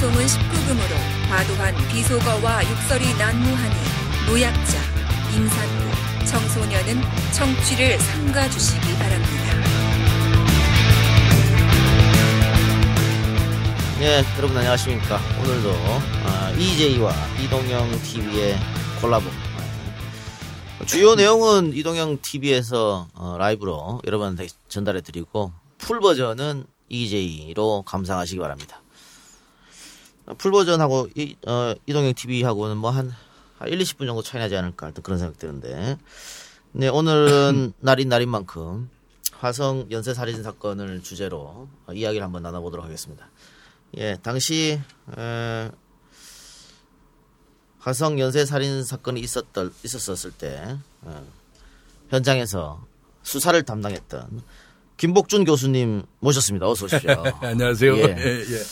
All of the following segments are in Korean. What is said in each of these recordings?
방송은 19금으로 과도한 비속어와 욕설이 난무하니 노약자, 임산부, 청소년은 청취를 삼가주시기 바랍니다. 네, 여러분 안녕하십니까. 오늘도 아, EJ와 이동영 TV의 콜라보. 주요 내용은 이동영 TV에서 어, 라이브로 여러분한테 전달해 드리고 풀 버전은 EJ로 감상하시기 바랍니다. 풀 버전하고 이, 어, 이동영 TV하고는 뭐 한 1, 20분 정도 차이 나지 않을까 그런 생각 드는데. 네, 오늘은 날인 날인 만큼 화성 연쇄 살인 사건을 주제로 어, 이야기를 한번 나눠보도록 하겠습니다. 예, 당시 에, 화성 연쇄 살인 사건이 있었던 있었었을 때 어, 현장에서 수사를 담당했던 김복준 교수님 모셨습니다. 어서 오십시오. 안녕하세요. 예. 예, 예.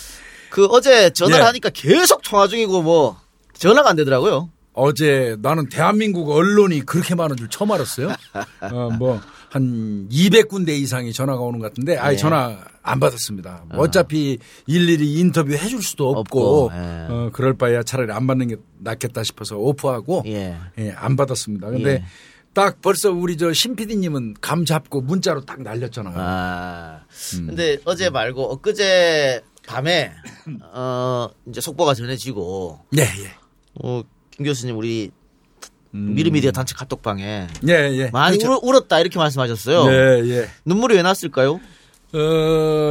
그 어제 전화를 예. 하니까 계속 통화 중이고 뭐 전화가 안 되더라고요. 어제 나는 대한민국 언론이 그렇게 많은 줄 처음 알았어요. 어, 뭐, 한 200군데 이상이 전화가 오는 것 같은데, 아예 예. 전화 안 받았습니다. 어차피 일일이 인터뷰 해줄 수도 없고, 없고, 예. 어, 그럴 바에야 차라리 안 받는 게 낫겠다 싶어서 오프하고, 예. 예, 안 받았습니다. 근데 예. 딱 벌써 우리 저 신 PD님은 감 잡고 문자로 딱 날렸잖아요. 아. 음. 근데 어제 말고 엊그제 밤에 어 이제 속보가 전해지고 예, 예. 어, 김 교수님 우리 미르미디어 단체 카톡방에 예, 예. 많이 그렇죠. 울, 울었다 이렇게 말씀하셨어요. 예, 예. 눈물이 왜 났을까요? 어,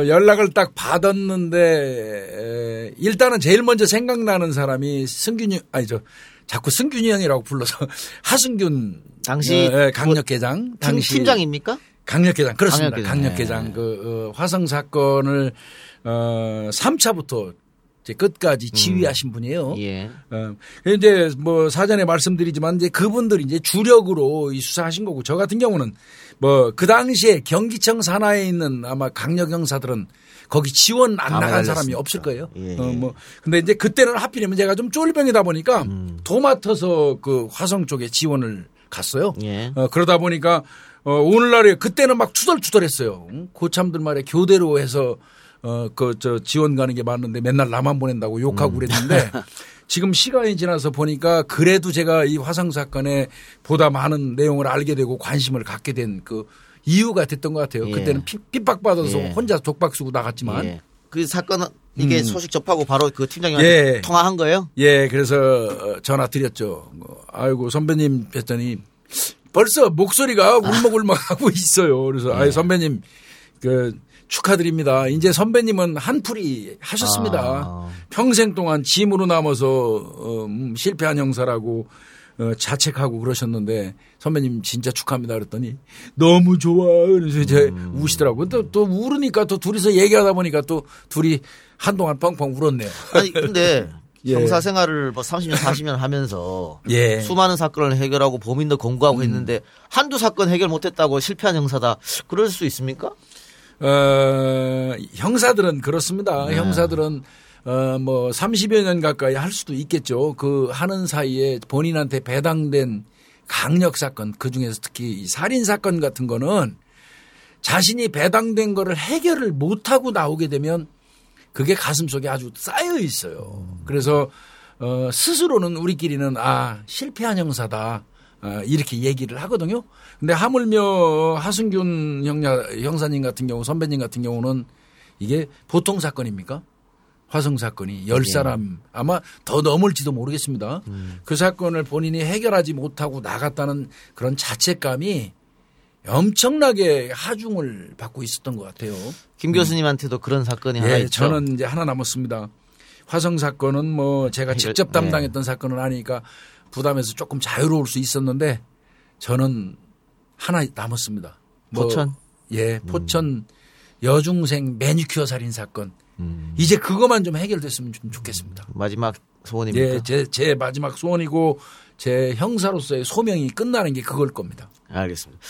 연락을 딱 받았는데, 에, 일단은 제일 먼저 생각나는 사람이 승균이, 아니, 저, 자꾸 승균이 형이라고 불러서 하승균. 당시 어, 예, 강력계장. 팀, 당시. 팀장입니까? 강력계장. 그렇습니다. 강력계장. 강력계장. 예. 그, 어, 화성 사건을, 어, 3차부터 이제 끝까지 지휘하신 분이에요. 예. 어, 이제 뭐 사전에 말씀드리지만 이제 그분들이 이제 주력으로 이 수사하신 거고 저 같은 경우는 뭐 그 당시에 경기청 산하에 있는 아마 강력 형사들은 거기 지원 안다 나간 매달렸으니까. 사람이 없을 거예요. 예, 어, 예. 뭐 근데 이제 그때는 하필이면 제가 좀 쫄병이다 보니까 음. 도맡아서 그 화성 쪽에 지원을 갔어요. 예. 어, 그러다 보니까 어, 오늘날에 그때는 막 투덜투덜했어요. 응? 고참들 말에 교대로 해서 어, 그 저 지원 가는 게 맞는데 맨날 나만 보낸다고 욕하고 음. 그랬는데 지금 시간이 지나서 보니까 그래도 제가 이 화상 사건에 보다 많은 내용을 알게 되고 관심을 갖게 된 그 이유가 됐던 것 같아요. 예. 그때는 피- 핍박받아서 예. 혼자 독박 쓰고 나갔지만 예. 그 사건 이게 음. 소식 접하고 바로 그 팀장님한테 예. 통화한 거예요? 예, 그래서 어, 전화 드렸죠. 뭐, 아이고 선배님 뵀더니 벌써 목소리가 울먹울먹하고 있어요. 그래서 아이 선배님 그 축하드립니다. 이제 선배님은 한풀이 하셨습니다. 아. 평생 동안 짐으로 남아서 어, 음, 실패한 형사라고 어, 자책하고 그러셨는데 선배님 진짜 축하합니다 그랬더니 너무 좋아 그래서 이제 음. 우시더라고요. 또, 또 울으니까 또 둘이서 얘기하다 보니까 또 둘이 한동안 뻥뻥 울었네요. 아니 근데 예. 형사 생활을 뭐 30년 40년 하면서 예. 수많은 사건을 해결하고 범인도 검거하고 했는데 한두 사건 해결 못했다고 실패한 형사다 그럴 수 있습니까? 어, 형사들은 그렇습니다. 네. 형사들은 어, 뭐 30여 년 가까이 할 수도 있겠죠. 그 하는 사이에 본인한테 배당된 강력 사건, 그 중에서 특히 이 살인 사건 같은 거는 자신이 배당된 거를 해결을 못 하고 나오게 되면 그게 가슴 속에 아주 쌓여 있어요. 그래서 어, 스스로는 우리끼리는 아 실패한 형사다 아, 이렇게 얘기를 하거든요. 근데 하물며 하승균 형사, 형사님 같은 경우 선배님 같은 경우는 이게 보통 사건입니까? 화성 사건이 열 사람 아마 더 넘을지도 모르겠습니다. 그 사건을 본인이 해결하지 못하고 나갔다는 그런 자책감이 엄청나게 하중을 받고 있었던 것 같아요. 김 교수님한테도 그런 사건이 하나 예, 있죠. 저는 이제 하나 남았습니다. 화성 사건은 뭐 제가 직접 네. 담당했던 사건은 아니니까 부담해서 조금 자유로울 수 있었는데 저는 하나 남았습니다. 뭐 포천? 예, 포천 여중생 매니큐어 살인 사건. 음. 이제 그것만 좀 해결됐으면 좀 좋겠습니다. 마지막 소원입니까? 예, 제, 제 마지막 소원이고 제 형사로서의 소명이 끝나는 게 그걸 겁니다. 알겠습니다.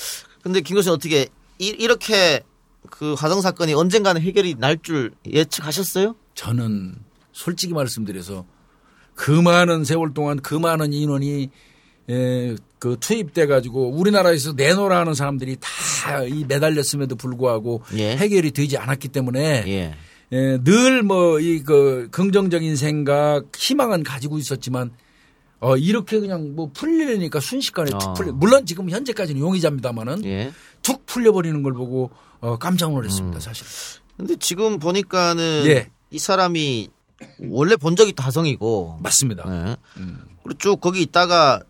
근데 김 교수님 어떻게 이, 이렇게 그 화성 사건이 언젠가는 해결이 날 줄 예측하셨어요? 저는 솔직히 말씀드려서 그 많은 세월 동안 그 많은 인원이 에, 그 투입돼 가지고 우리나라에서 내놓으라 하는 사람들이 다 이 매달렸음에도 불구하고 예. 해결이 되지 않았기 때문에 예. 예, 늘뭐 이 그 긍정적인 생각, 희망은 가지고 있었지만 어 이렇게 그냥 뭐 풀리려니까 순식간에 어. 툭 풀려. 물론 지금 현재까지는 용의자입니다만은 예. 툭 풀려버리는 걸 보고 어 깜짝 놀랐습니다, 사실. 근데 지금 보니까는 예. 이 사람이 원래 본 적이 다성이고 맞습니다. 예. 그리고 쭉 거기 있다가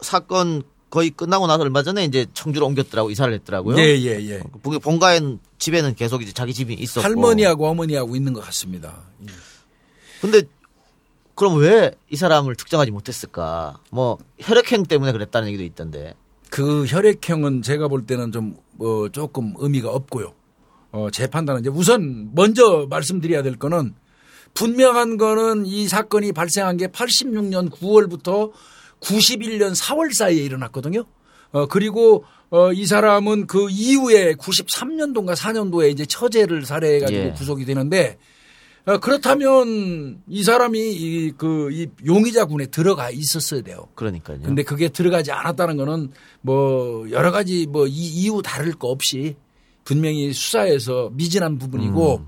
사건 거의 끝나고 나서 얼마 전에 이제 청주로 옮겼더라고 이사를 했더라고요. 예, 예, 예. 거기 본가엔 집에는 계속 이제 자기 집이 있었고. 할머니하고 어머니하고 있는 것 같습니다. 근데 그럼 왜 이 사람을 특정하지 못했을까? 뭐 혈액형 때문에 그랬다는 얘기도 있던데. 그 혈액형은 제가 볼 때는 좀 어, 조금 의미가 없고요. 어, 제 판단은 이제 우선 먼저 말씀드려야 될 거는 분명한 거는 이 사건이 발생한 게 86년 9월부터 91년 4월 사이에 일어났거든요. 어, 그리고 어, 이 사람은 그 이후에 93년도인가 4년도에 이제 처제를 살해해가지고 예. 구속이 되는데 어, 그렇다면 이 사람이 이, 그, 이 용의자 군에 들어가 있었어야 돼요. 그러니까요. 근데 그게 들어가지 않았다는 거는 뭐 여러 가지 뭐 이 이유 다를 거 없이 분명히 수사에서 미진한 부분이고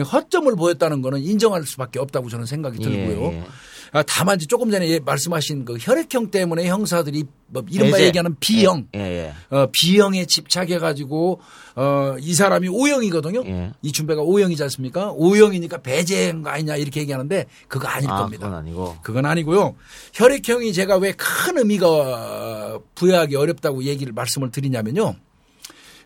허점을 보였다는 거는 인정할 수밖에 없다고 저는 생각이 들고요. 예, 예. 아, 다만 이제 조금 전에 예, 말씀하신 그 혈액형 때문에 형사들이 뭐 이른바 배제. 얘기하는 B형, 예, 예. 어, B형에 집착해 가지고 어, 이 사람이 O형이거든요. 예. 이춘배가 O형이지 않습니까? O형이니까 배제한 거 아니냐 이렇게 얘기하는데 그거 아닐 아, 겁니다. 그건 아니고. 그건 아니고요. 혈액형이 제가 왜 큰 의미가 부여하기 어렵다고 얘기를 말씀을 드리냐면요.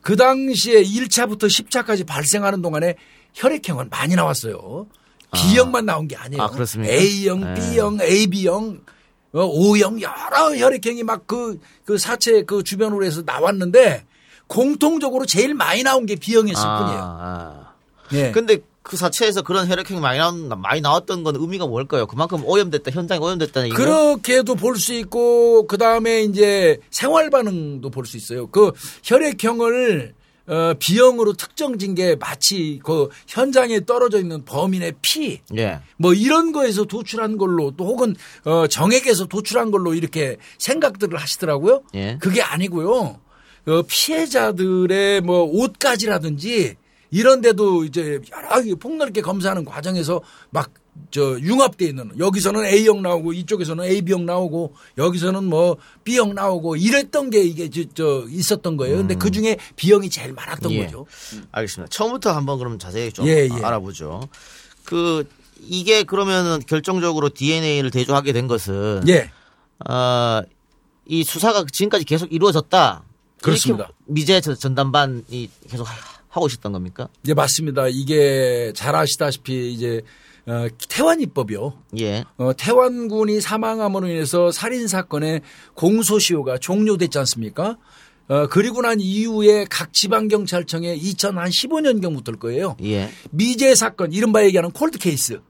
그 당시에 1차부터 10차까지 발생하는 동안에 혈액형은 많이 나왔어요. B형만 나온 게 아니에요. 아, 그렇습니까? A형, 네. B형, AB형, 어, O형 여러 혈액형이 막 그 그 사체 그 주변으로 해서 나왔는데 공통적으로 제일 많이 나온 게 B형이었을 뿐이에요. 아. 예. 근데 그 사체에서 그런 혈액형이 많이 나온 많이 나왔던 건 의미가 뭘까요? 그만큼 오염됐다 현장이 오염됐다는 얘기예요. 그렇게도 볼 수 있고 그 다음에 이제 생활 반응도 볼 수 있어요. 그 혈액형을 어, B형으로 특정진 게 마치 그 현장에 떨어져 있는 범인의 피, 예. 뭐 이런 거에서 도출한 걸로 또 혹은 어, 정액에서 도출한 걸로 이렇게 생각들을 하시더라고요. 예. 그게 아니고요. 어, 피해자들의 뭐 옷가지라든지 이런 데도 이제 여러 폭넓게 검사하는 과정에서 막 저 융합돼 있는 여기서는 A형 나오고 이쪽에서는 AB형 나오고 여기서는 뭐 B형 나오고 이랬던 게 이게 저, 저 있었던 거예요. 근데 그 중에 B형이 제일 많았던 음. 예. 거죠. 알겠습니다. 처음부터 한번 그럼 자세히 좀 예, 예. 알아보죠. 그 이게 그러면은 결정적으로 DNA를 대조하게 된 것은 예. 어, 이 수사가 지금까지 계속 이루어졌다. 그렇습니다. 미제 전- 전담반이 계속 하- 하고 있었던 겁니까? 예, 맞습니다. 이게 잘 아시다시피 이제 어, 태완 입법이요. 예. 어, 태완군이 사망함으로 인해서 살인 사건의 공소시효가 종료됐지 않습니까? 어, 그리고 난 이후에 각 지방경찰청에 2015년경부터일 거예요. 예. 미제 사건, 이른바 얘기하는 콜드 케이스.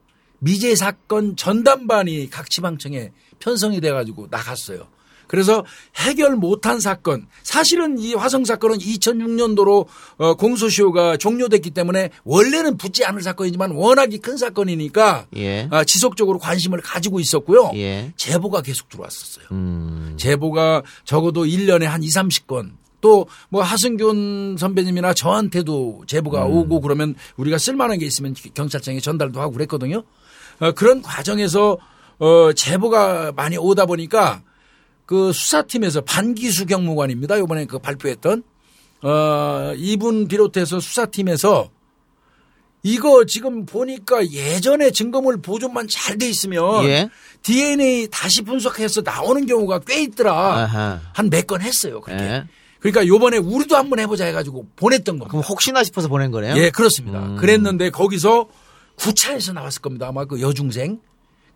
미제 사건 전담반이 각 지방청에 편성이 돼가지고 나갔어요. 그래서 해결 못한 사건, 사실은 이 화성 사건은 2006년도로 어, 공소시효가 종료됐기 때문에 원래는 붙지 않을 사건이지만 워낙에 큰 사건이니까 예. 아, 지속적으로 관심을 가지고 있었고요. 예. 제보가 계속 들어왔었어요. 음. 제보가 적어도 1년에 한 2, 30건 또뭐 하승균 선배님이나 저한테도 제보가 오고 그러면 우리가 쓸만한 게 있으면 경찰청에 전달도 하고 그랬거든요. 어, 그런 과정에서 어, 제보가 많이 오다 보니까 그 수사팀에서 반기수 경무관입니다. 이번에 그 발표했던 어, 이분 비롯해서 수사팀에서 이거 지금 보니까 예전에 증거물 보존만 잘 돼 있으면 예. DNA 다시 분석해서 나오는 경우가 꽤 있더라. 한 몇 건 했어요. 그렇게. 예. 그러니까 요번에 우리도 한번 해보자 해가지고 보냈던 겁니다. 그럼 혹시나 싶어서 보낸 거네요? 예, 그렇습니다. 음. 그랬는데 거기서 구차에서 나왔을 겁니다. 아마 그 여중생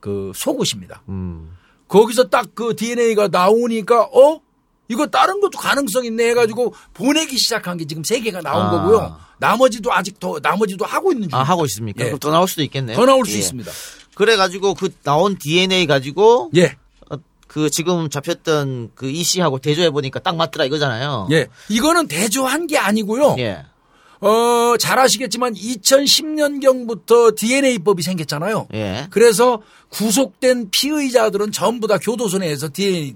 그 속옷입니다. 음. 거기서 딱 그 DNA가 나오니까 어? 이거 다른 것도 가능성 있네 해가지고 보내기 시작한 게 지금 세 개가 나온 아. 거고요. 나머지도 아직 더 나머지도 하고 있는 중입니다. 아, 하고 있습니까? 예. 그럼 더 나올 수도 있겠네요. 더 나올 수 예. 있습니다. 그래가지고 그 나온 DNA 가지고 예, 어, 그 지금 잡혔던 그 이 씨하고 대조해 보니까 딱 맞더라 이거잖아요. 예. 이거는 대조한 게 아니고요. 예. 어, 잘 아시겠지만 2010년경부터 DNA법이 생겼잖아요. 예. 그래서 구속된 피의자들은 전부 다 교도소 내에서 DNA.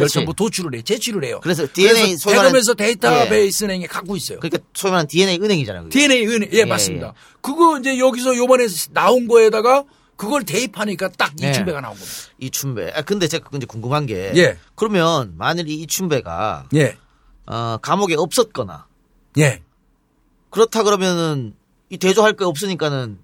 열천부 도출을 해, 제출을 해요. 그래서 DNA 소위 말하는- 대검에서 데이터베이스 은행에 갖고 있어요. 그러니까 소위 말하는 DNA 은행이잖아요. 그게. DNA 은행, 예, 맞습니다. 그거 이제 여기서 요번에 나온 거에다가 그걸 대입하니까 딱 예. 이춘배가 나온 겁니다. 이춘배. 아 근데 제가 이제 궁금한 게 예. 그러면 만일 이 이춘배가 예, 어, 감옥에 없었거나 예. 그렇다 그러면은 이 대조할 게 없으니까는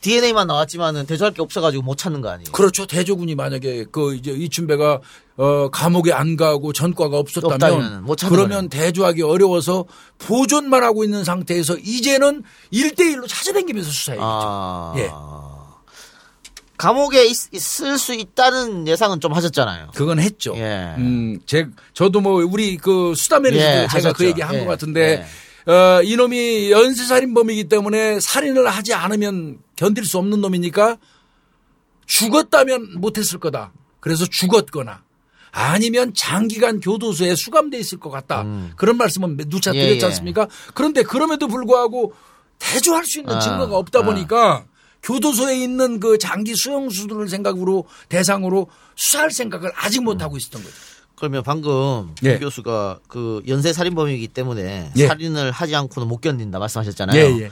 DNA만 나왔지만은 대조할 게 없어가지고 못 찾는 거 아니에요? 그렇죠. 대조군이 만약에 그 이제 이춘배가 어 감옥에 안 가고 전과가 없었다면 그러면 대조하기 어려워서 보존만 하고 있는 상태에서 이제는 일대일로 찾아다니면서 수사해야죠. 아. 예. 감옥에 있, 을수 있다는 예상은 좀 하셨잖아요. 그건 했죠. 예. 음, 제 저도 뭐 우리 그 수다맨에서도 예, 제가 하셨죠. 그 얘기 한 예, 것 같은데 어, 이놈이 연쇄살인범이기 때문에 살인을 하지 않으면 견딜 수 없는 놈이니까 죽었다면 못했을 거다. 그래서 죽었거나 아니면 장기간 교도소에 수감돼 있을 것 같다. 그런 말씀은 누차 음. 예, 드렸지 예. 않습니까? 그런데 그럼에도 불구하고 대조할 수 있는 아, 증거가 없다 아. 보니까 교도소에 있는 그 장기 수용수들을 생각으로 대상으로 수사할 생각을 아직 못 하고 있었던 거죠. 그러면 방금 예. 박 교수가 그 연쇄 살인범이기 때문에 예. 살인을 하지 않고는 못 견딘다 말씀하셨잖아요. 예, 예.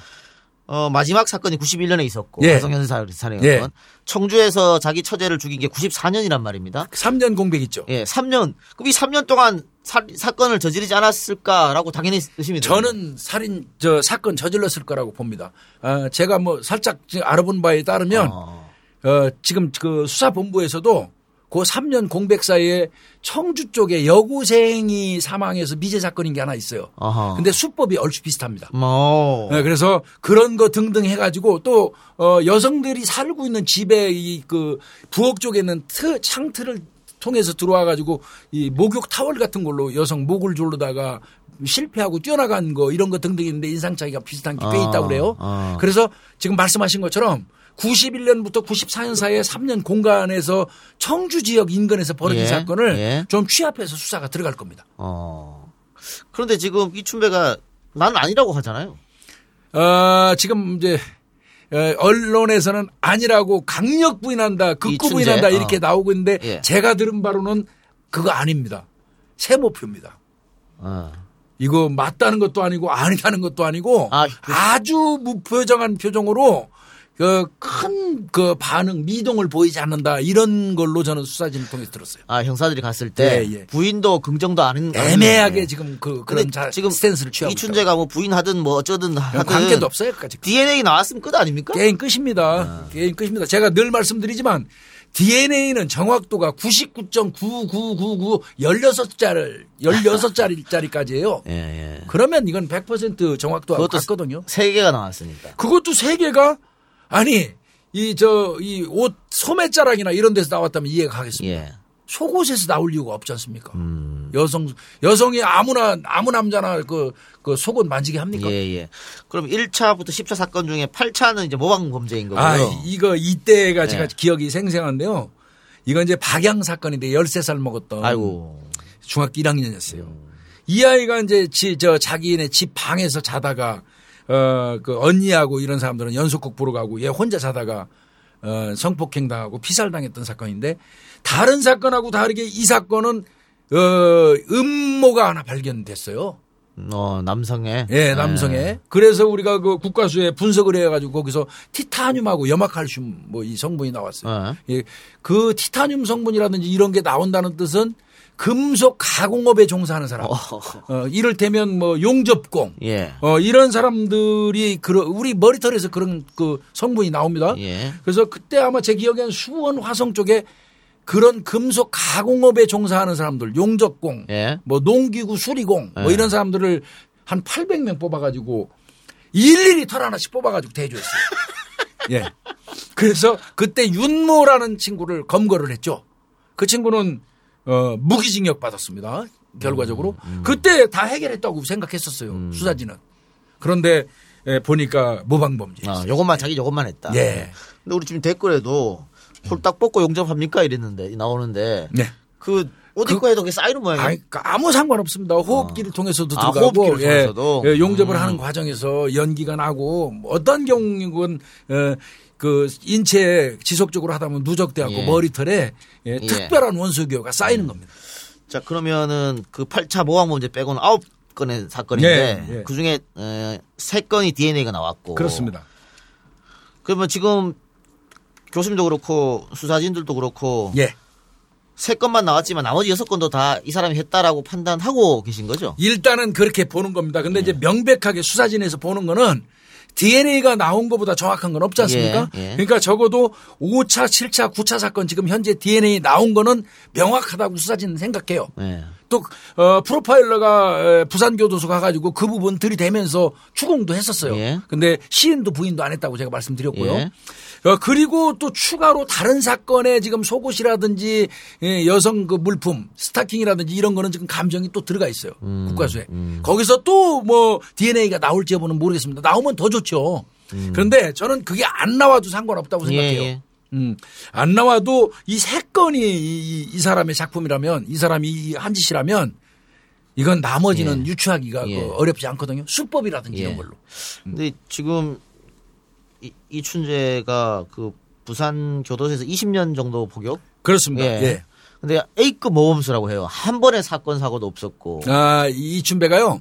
어, 마지막 사건이 91년에 있었고 예. 여성 연쇄 살인 예. 사건 청주에서 자기 처제를 죽인 게 94년이란 말입니다. 3년 공백 있죠. 예, 3년. 그럼 이 3년 동안 사, 사건을 저지르지 않았을까라고 당연히 의심이 돼요. 저는 살인 저 사건 저질렀을 거라고 봅니다. 아, 제가 뭐 살짝 지금 알아본 바에 따르면 어. 어, 지금 그 수사본부에서도 그 3년 공백 사이에 청주 쪽에 여고생이 사망해서 미제 사건인 게 하나 있어요. 어허. 근데 수법이 얼추 비슷합니다. 뭐 네, 그래서 그런 거 등등 해가지고 또 어, 여성들이 살고 있는 집에 이 그 부엌 쪽에는 트, 창틀을 통해서 들어와 가지고 이 목욕 타월 같은 걸로 여성 목을 졸르다가 실패하고 뛰어나간 거 이런 거 등등 있는데 인상 차이가 비슷한 게꽤 어, 있다고 그래요. 어. 그래서 지금 말씀하신 것처럼 91년부터 94년 사이에 3년 공간에서 청주 지역 인근에서 벌어진 예, 사건을 예. 좀 취합해서 수사가 들어갈 겁니다. 어. 그런데 지금 이춘배가 나는 아니라고 하잖아요. 어, 지금 이제 어, 언론에서는 아니라고 강력 부인한다, 극구 부인한다 이렇게 어. 나오고 있는데 예. 제가 들은 바로는 그거 아닙니다. 세모표입니다. 어. 이거 맞다는 것도 아니고 아니다는 것도 아니고 아, 아, 주 무표정한 표정으로 그 큰그 반응 미동을 보이지 않는다 이런 걸로 저는 수사진을 통해서 들었어요. 아 형사들이 갔을 때 예, 예. 부인도 긍정도 아닌 애매하게 지금 그 그런 자, 지금 스탠스를 취하고 이춘재가 뭐 부인하든 뭐 어쩌든 있다. 하든 관계도 없어요, 까지. DNA 나왔으면 끝 아닙니까? 게임 끝입니다. 게임 끝입니다. 제가 늘 말씀드리지만 DNA는 정확도가 99.9999 16자를 16자리짜리까지예요. 예, 예. 그러면 이건 100% 정확도하고 같거든요. 세 개가 나왔으니까. 그것도 세 개가 아니 이 저 이 옷 소매자락이나 이런 데서 나왔다면 이해가 가겠습니다. 예. 속옷에서 나올 이유가 없지 않습니까? 음. 여성 여성이 아무나 아무 남자나 그, 그 속옷 만지게 합니까? 예, 예. 그럼 1차부터 10차 사건 중에 8차는 이제 모방 범죄인 거고요. 아, 이거 이때가 제가 네. 기억이 생생한데요. 이건 이제 박양 사건인데 13살 먹었던 아이고. 중학교 1학년이었어요. 이 아이가 이제 지, 저 자기네 집 방에서 자다가 어, 그 언니하고 이런 사람들은 연속극 보러 가고 얘 혼자 자다가 어, 성폭행 당하고 피살 당했던 사건인데 다른 사건하고 다르게 이 사건은 어, 음모가 하나 발견됐어요. 어, 남성의. 예, 남성의. 그래서 우리가 그 국가수에 분석을 해가지고 거기서 티타늄하고 염화칼슘 뭐 이 성분이 나왔어요. 어. 예, 그 티타늄 성분이라든지 이런 게 나온다는 뜻은 금속 가공업에 종사하는 사람. 어, 이를테면 뭐 용접공. 예. 어, 이런 사람들이 그런 우리 머리털에서 그런 그 성분이 나옵니다. 예. 그래서 그때 아마 제 기억에는 수원 화성 쪽에 그런 금속 가공업에 종사하는 사람들, 용접공, 예. 뭐 농기구 수리공, 뭐 예. 이런 사람들을 한 800명 뽑아가지고 일일이 털 하나씩 뽑아가지고 대조했어요. 예. 그래서 그때 윤모라는 친구를 검거를 했죠. 그 친구는 어, 무기징역 받았습니다. 결과적으로 음, 그때 다 해결했다고 생각했었어요. 수사진은. 그런데 예, 보니까 모방범죄. 어, 요것만 자기 요것만 했다. 예. 근데 우리 지금 댓글에도 홀딱 뽑고 용접합니까 이랬는데 나오는데 네. 그 어디 그- 거에도 쌓이는 모양이에요. 아니, 그 아무 상관없습니다. 호흡기를 통해서도 아, 들어가고 호흡기를 예, 통해서도? 예, 용접을 음. 하는 과정에서 연기가 나고 뭐 어떤 경우는 어, 그 인체에 지속적으로 하다 보면 누적돼갖고 예. 머리털에 예, 예. 특별한 원소기호가 쌓이는 겁니다. 자 그러면은 그 8차 모방 범죄 빼고는 9건의 사건인데 예, 예. 그 중에 세 건이 DNA가 나왔고 그렇습니다. 그러면 지금 교수님도 그렇고 수사진들도 그렇고 예. 세 건만 나왔지만 나머지 여섯 건도 다 이 사람이 했다라고 판단하고 계신 거죠? 일단은 그렇게 보는 겁니다. 근데 이제 명백하게 수사진에서 보는 거는 DNA가 나온 것보다 정확한 건 없지 않습니까? 예, 예. 그러니까 적어도 5차, 7차, 9차 사건 지금 현재 DNA 나온 거는 명확하다고 수사진은 생각해요. 네. 또 어, 프로파일러가 에, 부산교도소 가가지고 그 부분 들이대면서 추궁도 했었어요. 예. 근데 시인도 부인도 안 했다고 제가 말씀드렸고요. 예. 어, 그리고 또 추가로 다른 사건에 지금 속옷이라든지 예, 여성 그 물품 스타킹이라든지 이런 거는 지금 감정이 또 들어가 있어요. 음, 국가수에. 거기서 또 뭐 DNA가 나올지 여부는 모르겠습니다. 나오면 더 좋죠. 그런데 저는 그게 안 나와도 상관없다고 생각해요. 음. 음, 안 나와도 이세 건이 이, 이 사람의 작품이라면 이 사람이 이 한 짓이라면 이건 나머지는 예. 유추하기가 예. 그 어렵지 않거든요. 수법이라든지 예. 이런 걸로. 근데 지금 이, 이춘재가 그 부산 교도소에서 20년 정도 복역? 그렇습니다. 예. 예. 근데 A급 모범수라고 해요. 한 번의 사건 사고도 없었고. 아, 이 준배가요.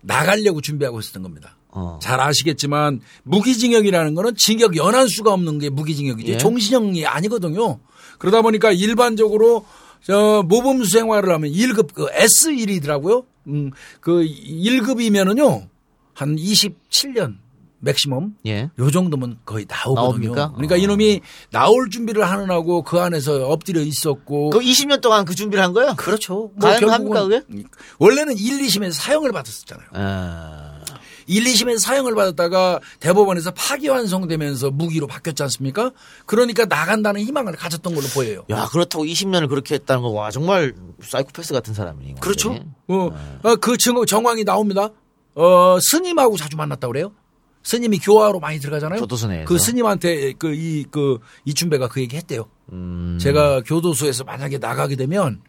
나가려고 준비하고 있었던 겁니다. 어. 잘 아시겠지만 무기징역이라는 거는 징역 연한 수가 없는 게 무기징역이죠. 예. 종신형이 아니거든요. 그러다 보니까 일반적으로 저 모범수 생활을 하면 1급 그 S1이더라고요. 음, 그 1급이면은요. 한 27년 맥시멈 예. 요 정도면 거의 나오거든요. 나옵니까? 그러니까 어. 이놈이 나올 준비를 하느라고 그 안에서 엎드려 있었고 그 20년 동안 그 준비를 한 거예요? 그렇죠. 가능합니까, 그게? 원래는 1, 2심에서 사형을 받았었잖아요. 아, 1, 2심에서 사형을 받았다가 대법원에서 파기환송되면서 무기로 바뀌었지 않습니까? 그러니까 나간다는 희망을 가졌던 걸로 보여요. 야, 그렇다고 20년을 그렇게 했다는 거, 와, 정말 사이코패스 같은 사람이네. 그렇죠. 완전히. 어, 어, 그 증거, 정황이 나옵니다. 어, 스님하고 자주 만났다 그래요? 스님이 교화로 많이 들어가잖아요. 교도소 내에서. 그 스님한테 그 이 그 이춘배가 그 얘기 했대요. 음, 제가 교도소에서 만약에 나가게 되면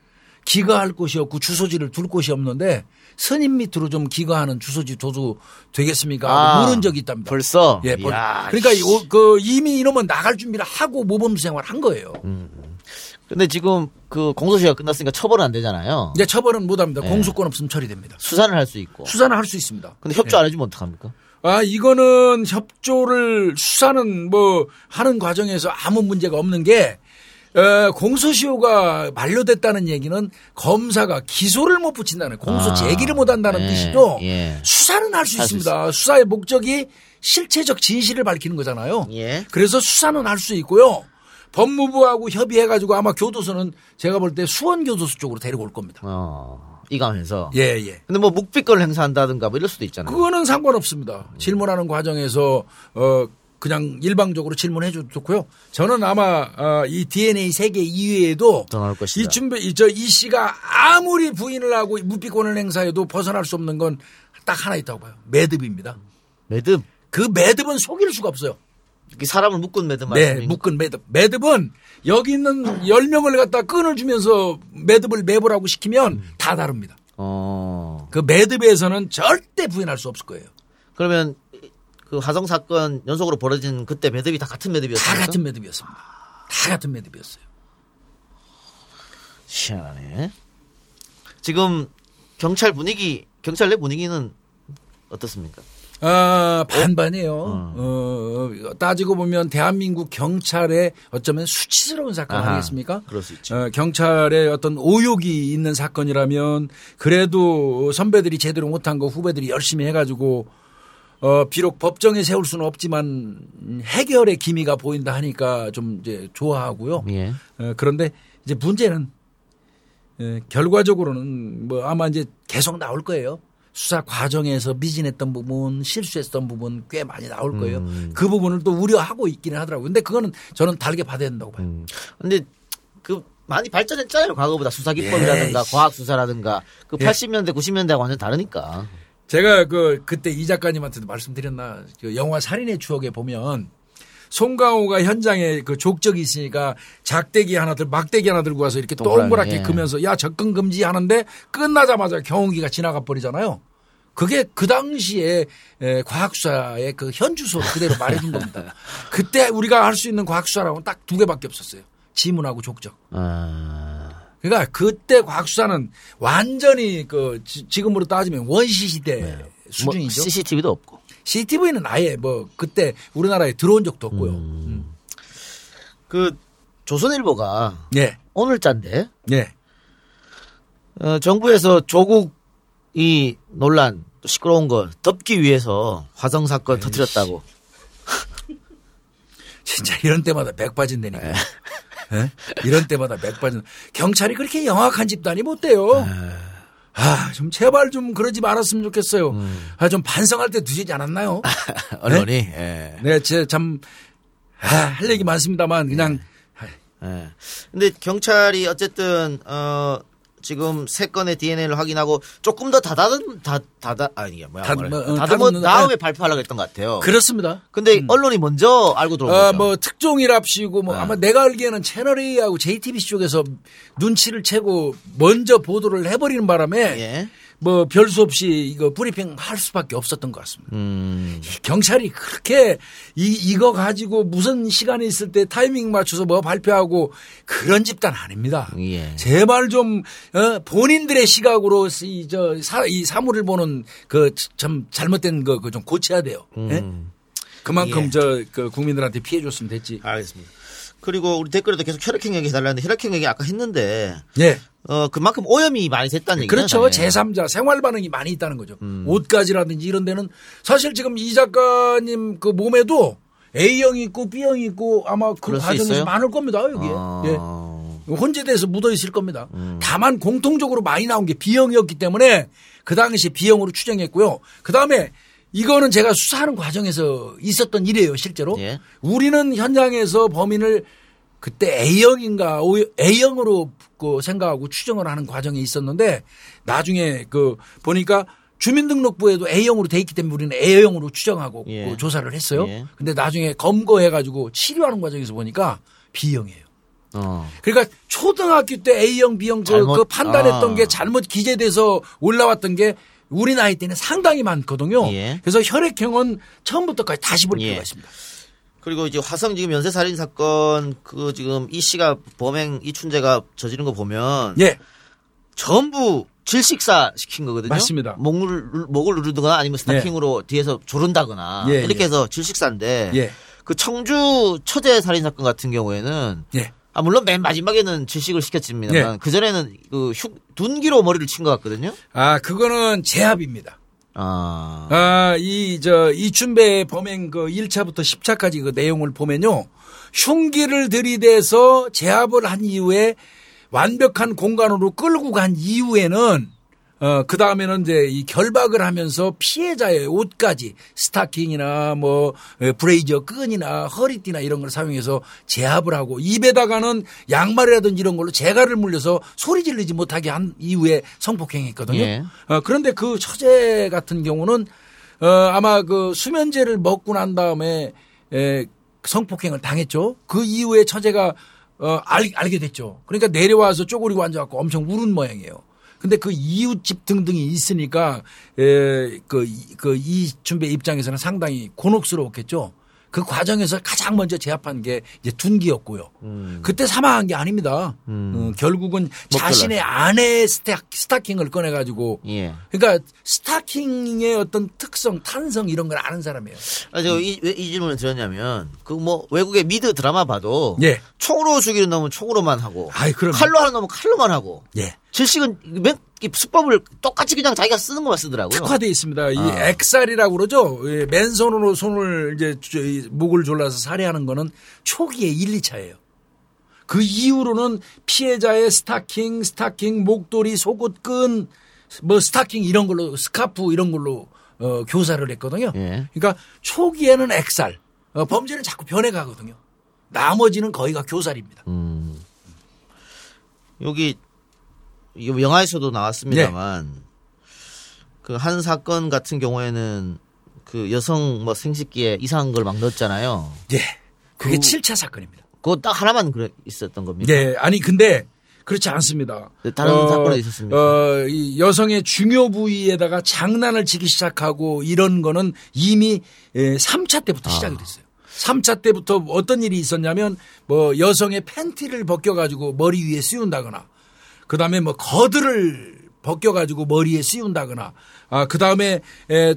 기가할 곳이 없고 주소지를 둘 곳이 없는데 스님 밑으로 좀 기가하는 주소지 둬도 되겠습니까? 아, 물은 적이 있답니다. 벌써? 예, 벌- 그러니까. 오- 그 이미 이놈은 나갈 준비를 하고 모범 생활 한 거예요. 근데 지금 그 공소시효가 끝났으니까 처벌은 안 되잖아요. 이제 처벌은 못 합니다. 예. 공소권 없으면 처리됩니다. 수사는 할 수 있고. 수사는 할 수 있습니다. 근데 협조 안 해주면 어떡합니까? 아, 이거는 협조를 수사는 뭐 하는 과정에서 아무 문제가 없는 게 어, 공소시효가 만료됐다는 얘기는 검사가 기소를 못 붙인다는 공소 아, 제기를 못 한다는 예, 뜻이죠. 예. 수사는 할 수 있습니다. 수사의 목적이 실체적 진실을 밝히는 거잖아요. 예. 그래서 수사는 할 수 있고요. 법무부하고 협의해가지고 아마 교도소는 제가 볼 때 수원교도소 쪽으로 데리고 올 겁니다. 어, 이감해서. 예, 예. 근데 뭐 묵비권을 행사한다든가 뭐 이럴 수도 있잖아요. 그거는 상관없습니다. 질문하는 과정에서 어 그냥 일방적으로 질문해 줘도 좋고요. 저는 아마 어, 이 DNA 세계 이외에도 더 나올 것이다. 이 준비 이저 이 씨가 아무리 부인을 하고 무비권을 행사해도 벗어날 수 없는 건 딱 하나 있다고 봐요. 매듭입니다. 매듭. 그 매듭은 속일 수가 없어요. 사람을 묶은 매듭 네, 말씀입니까? 묶은 매듭. 매듭은 여기 있는 10명을 갖다 끈을 주면서 매듭을 매보라고 시키면 다 다릅니다. 어. 그 매듭에서는 절대 부인할 수 없을 거예요. 그러면 그 화성 사건 연속으로 벌어진 그때 매듭이 다 같은 매듭이었어요. 다 같은 매듭이었습니다. 다 같은 매듭이었어요. 희한하네. 지금 경찰 분위기, 경찰 내 분위기는 어떻습니까? 아, 반반이에요. 어, 따지고 보면 대한민국 경찰의 어쩌면 수치스러운 사건 아하, 아니겠습니까? 그럴 수 있죠. 어, 경찰의 어떤 오욕이 있는 사건이라면 그래도 선배들이 제대로 못한 거 후배들이 열심히 해가지고 어, 비록 법정에 세울 수는 없지만 해결의 기미가 보인다 하니까 좀 이제 좋아하고요. 예. 어, 그런데 이제 문제는 에, 결과적으로는 뭐 아마 이제 계속 나올 거예요. 수사 과정에서 미진했던 부분, 실수했던 부분 꽤 많이 나올 거예요. 음. 그 부분을 또 우려하고 있기는 하더라고요. 근데 그거는 저는 달게 받아야 된다고 봐요. 음. 근데 그 많이 발전했잖아요. 과거보다 수사 기법이라든가 예. 과학 수사라든가 그 예. 80년대 90년대하고 완전 다르니까. 제가 그 그때 이 작가님한테도 말씀드렸나 그 영화 살인의 추억에 보면 송강호가 현장에 그 족적이 있으니까 작대기 하나 들 막대기 하나 들고 와서 이렇게 동그랗게 예. 그면서 야 접근 금지 하는데 끝나자마자 경운기가 지나가 버리잖아요. 그게 그 당시에 에, 과학수사의 그 현주소를 그대로 말해준 겁니다. 그때 우리가 할 수 있는 과학수사라고는 딱 두 개밖에 없었어요. 지문하고 족적. 아. 그러니까 그때 과학수사는 완전히 그 지- 지금으로 따지면 원시 시대 뭐 수준이죠. CCTV도 없고. CCTV는 아예 뭐 그때 우리나라에 들어온 적도 없고요. 음. 그 조선일보가 예, 오늘자인데 예. 어, 정부에서 조국 이 논란 또 시끄러운 거 덮기 위해서 화성 사건 터뜨렸다고. 진짜 이런 때마다 백 빠진다니까. 네. 예? 이런 때마다 백 빠진. 경찰이 그렇게 영악한 집단이 못 돼요. 네. 아, 좀 제발 좀 그러지 말았으면 좋겠어요. 음. 아, 좀 반성할 때 두시지 않았나요? 언론이. 예. 네, 제참 아, 할 얘기 많습니다만 그냥 예. 근데 경찰이 어쨌든 어 지금 세 건의 DNA를 확인하고 조금 더 다다듬 다 다다 아니 이게 뭐야 다-. 뭐, 어, 다듬는- 다음에 발표하려고 했던 것 같아요. 그렇습니다. 근데 언론이 먼저 알고 들어온 아, 거죠. 뭐 특종이랍시고 뭐 네. 아마 내가 알기에는 채널 A하고 JTBC 쪽에서 눈치를 채고 먼저 보도를 해버리는 바람에 예. 뭐 별 수 없이 이거 브리핑 할 수밖에 없었던 것 같습니다. 음. 경찰이 그렇게 이, 이거 가지고 무슨 시간이 있을 때 타이밍 맞춰서 뭐 발표하고 그런 집단 아닙니다. 예. 제발 좀 어, 본인들의 시각으로 이저 이 사물을 보는 그 참 잘못된 거그좀 고쳐야 돼요. 예? 음. 그만큼 예. 저그 국민들한테 피해 줬으면 됐지. 알겠습니다. 그리고 우리 댓글에도 계속 혈액형 얘기 해달라는데 혈액형 얘기 아까 했는데 예. 어 그만큼 오염이 많이 됐다는 얘기죠. 그렇죠. 제3자 생활 반응이 많이 있다는 거죠. 음. 옷가지라든지 이런 데는 사실 지금 이 작가님 그 몸에도 A형 있고 B형 있고 아마 그 과정에서? 많을 겁니다. 여기에. 예. 어... 혼재돼서 묻어 있을 겁니다. 음. 다만 공통적으로 많이 나온 게 B형이었기 때문에 그 당시 B형으로 추정했고요. 그 다음에 이거는 제가 수사하는 과정에서 있었던 일이에요, 실제로. 예. 우리는 현장에서 범인을 그때 A형인가 A형으로 그 생각하고 추정을 하는 과정이 있었는데 나중에 그 보니까 주민등록부에도 A형으로 돼 있기 때문에 우리는 A형으로 추정하고 예. 그 조사를 했어요. 예. 근데 나중에 검거해 가지고 치료하는 과정에서 보니까 B형이에요. 어. 그러니까 초등학교 때 A형, B형 그, 잘못- 그 판단했던 아. 게 잘못 기재돼서 올라왔던 게 우리 나이 때는 상당히 많거든요. 예. 그래서 혈액형은 처음부터까지 다시 볼 예. 필요가 있습니다. 그리고 이제 화성 지금 연쇄 살인 사건 그 지금 이 씨가 범행 이춘재가 저지른 거 보면 예. 전부 질식사 시킨 거거든요. 맞습니다. 목을 목을 누르거나 아니면 스타킹으로 뒤에서 조른다거나 예, 이렇게 예. 해서 질식사인데 예. 그 청주 처제 살인 사건 같은 경우에는 예. 아 물론 맨 마지막에는 질식을 시켰습니다만 예. 그 전에는 그 흉, 둔기로 머리를 친 것 같거든요. 아, 그거는 제압입니다. 아, 아, 이, 저, 이춘배 범행 그 1차부터 10차까지 그 내용을 보면요. 흉기를 들이대서 제압을 한 이후에 완벽한 공간으로 끌고 간 이후에는 어, 그 다음에는 이제 이 결박을 하면서 피해자의 옷까지 스타킹이나 뭐 에, 브레이저 끈이나 허리띠나 이런 걸 사용해서 제압을 하고 입에다가는 양말이라든지 이런 걸로 재갈을 물려서 소리 지르지 못하게 한 이후에 성폭행했거든요. 예. 어, 그런데 그 처제 같은 경우는 어, 아마 그 수면제를 먹고 난 다음에 에, 성폭행을 당했죠. 그 이후에 처제가 어, 알, 알게 됐죠. 그러니까 내려와서 쪼그리고 앉아갖고 엄청 울은 모양이에요. 근데 그 이웃집 등등이 있으니까 에, 그, 이- 그 이 춘배 입장에서는 상당히 곤혹스러웠겠죠. 그 과정에서 가장 먼저 제압한 게 이제 둔기였고요. 그때 사망한 게 아닙니다. 어, 결국은 자신의 아내의 스타, 스타킹을 꺼내 가지고 예. 그러니까 스타킹의 어떤 특성, 탄성 이런 걸 아는 사람이에요. 아, 제가 이, 왜이 질문을 드렸냐면, 그 뭐, 외국의 미드 드라마 봐도, 예. 총으로 죽이는 놈은 총으로만 하고, 아이. 칼로 하는 놈은 칼로만 하고, 예. 질식은 맨, 이 수법을 똑같이 그냥 자기가 쓰는 것만 쓰더라고요. 특화돼 있습니다. 이 아. 액살이라고 그러죠. 예, 맨손으로 손을 이제 목을 졸라서 살해하는 거는 초기에 1, 2차예요. 그 이후로는 피해자의 스타킹, 스타킹, 목도리, 속옷끈, 뭐 스타킹 이런 걸로 스카프 이런 걸로 어, 교사를 했거든요. 예. 그러니까 초기에는 액살, 어, 범죄는 자꾸 변해가거든요. 나머지는 거의가 교살입니다. 음. 여기, 이 영화에서도 나왔습니다만, 네. 그한 사건 같은 경우에는 그 여성 뭐 생식기에 이상한 걸 막 넣었잖아요. 예. 그게 그- 7차 사건입니다. 그거 딱 하나만 그래 있었던 겁니까? 네, 아니 근데 그렇지 않습니다. 네, 다른 사건도 있었습니까? 어, 이 여성의 중요 부위에다가 장난을 치기 시작하고 이런 거는 이미 3차 때부터 아. 시작이 됐어요. 3차 때부터 어떤 일이 있었냐면 뭐 여성의 팬티를 벗겨가지고 머리 위에 씌운다거나 그 다음에 뭐 거들을 벗겨가지고 머리에 씌운다거나, 아, 그 다음에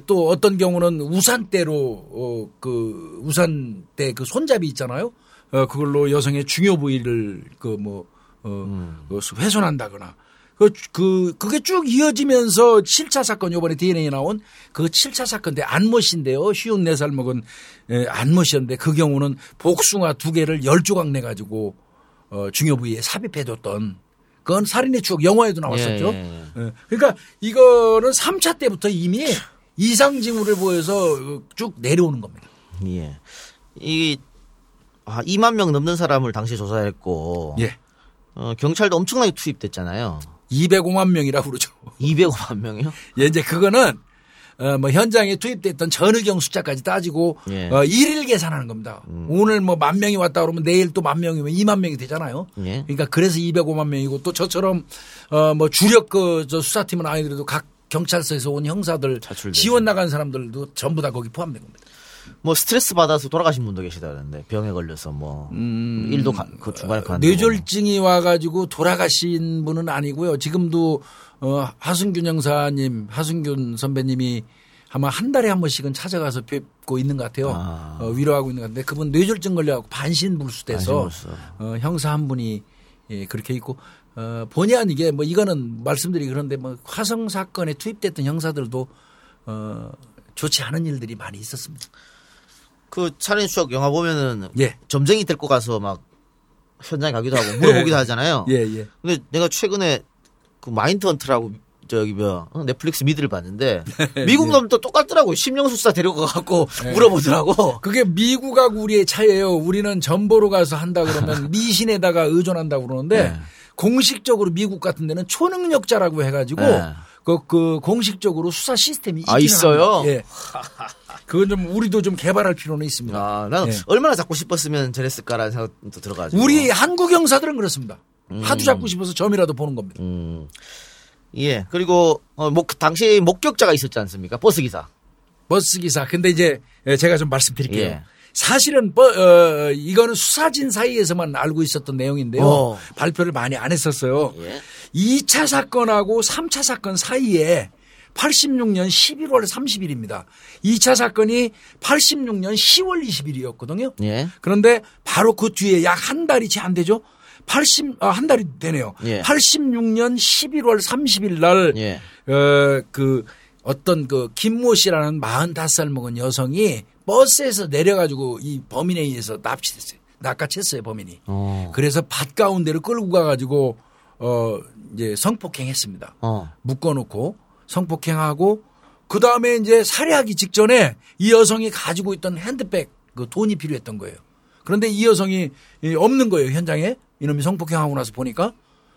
또 어떤 경우는 우산대로, 어, 그 우산대 그 손잡이 있잖아요. 어, 그걸로 여성의 중요 부위를 그 뭐, 어, 그 훼손한다거나. 그, 그, 그게 쭉 이어지면서 7차 사건, 요번에 DNA에 나온 그 7차 사건 때 안머신데요. 쉬운 4살 먹은 에, 안머신인데 그 경우는 복숭아 두 개를 열 조각 내가지고 어, 중요 부위에 삽입해 뒀던 그건 살인의 추억 영화에도 나왔었죠. 예, 예, 예. 그러니까 이거는 3차 때부터 이미 이상 징후를 보여서 쭉 내려오는 겁니다. 예. 이, 아, 2만 명 넘는 사람을 당시에 조사했고. 예. 어, 경찰도 엄청나게 투입됐잖아요. 205만 명이라고 그러죠. 205만 명이요? 예, 이제 그거는 어, 뭐 현장에 투입됐던 전의경 숫자까지 따지고 예. 어, 일일 계산하는 겁니다. 오늘 뭐 만 명이 왔다 그러면 내일 또 만 명이면 2만 명이 되잖아요. 예. 그러니까 그래서 205만 명이고 또 저처럼 어, 뭐 주력 그 저 수사팀은 아니더라도 각 경찰서에서 온 형사들 차출되고. 지원 나간 사람들도 전부 다 거기 포함된 겁니다. 뭐 스트레스 받아서 돌아가신 분도 계시다는데 병에 걸려서 뭐 일도 가, 그 중간에 간 뇌졸중이 와가지고 돌아가신 분은 아니고요. 지금도 어, 하승균 형사님, 하승균 선배님이 아마 한 달에 한 번씩은 찾아가서 뵙고 있는 것 같아요. 아. 어, 위로하고 있는 것 같은데 그분 뇌졸중 걸려갖고 반신불수돼서 반신불수. 어, 형사 한 분이 예, 그렇게 있고 어, 본의 아니게 뭐 이거는 말씀드리기 그런데 뭐 화성 사건에 투입됐던 형사들도 어, 좋지 않은 일들이 많이 있었습니다. 그 살인 추억 영화 보면은 예. 점쟁이 데리고 가서 막 현장에 가기도 하고 물어보기도 하잖아요. 예, 예. 근데 내가 최근에 그 마인드 헌트라고 저기 뭐 넷플릭스 미드를 봤는데 미국 놈도 똑같더라고. 심령수사 데리고 가갖고 물어보더라고. 그게 미국하고 우리의 차이예요. 우리는 전보로 가서 한다 그러면 미신에다가 의존한다고 그러는데 네. 공식적으로 미국 같은 데는 초능력자라고 해가지고 네. 그, 그 공식적으로 수사 시스템이 아, 있기는 있어요? 예. 그건 좀 우리도 좀 개발할 필요는 있습니다. 아, 나는 예. 얼마나 잡고 싶었으면 저랬을까라는 생각도 들어가지고. 우리 한국 형사들은 그렇습니다. 하도 잡고 싶어서 점이라도 보는 겁니다. 음. 예. 그리고 어, 목 당시 목격자가 있었지 않습니까? 버스 기사. 버스 기사. 근데 이제 제가 좀 말씀드릴게요. 예. 사실은 버- 어, 이거는 수사진 사이에서만 알고 있었던 내용인데요. 어. 발표를 많이 안 했었어요. 예. 2차 사건하고 3차 사건 사이에 86년 11월 30일입니다. 2차 사건이 86년 10월 20일이었거든요. 예. 그런데 바로 그 뒤에 약 한 달이 채 안 되죠. 80, 아, 한 달이 되네요. 예. 86년 11월 30일 날, 예. 어, 그 어떤 그 김모 씨라는 45살 먹은 여성이 버스에서 내려가지고 이 범인에 의해서 납치됐어요. 낚아챘어요, 범인이. 어. 그래서 밭 가운데를 끌고 가가지고, 어, 이제 성폭행했습니다. 어. 묶어놓고 성폭행하고 그 다음에 이제 살해하기 직전에 이 여성이 가지고 있던 핸드백 그 돈이 필요했던 거예요. 그런데 이 여성이 이 없는 거예요 현장에 이놈이 성폭행하고 나서 보니까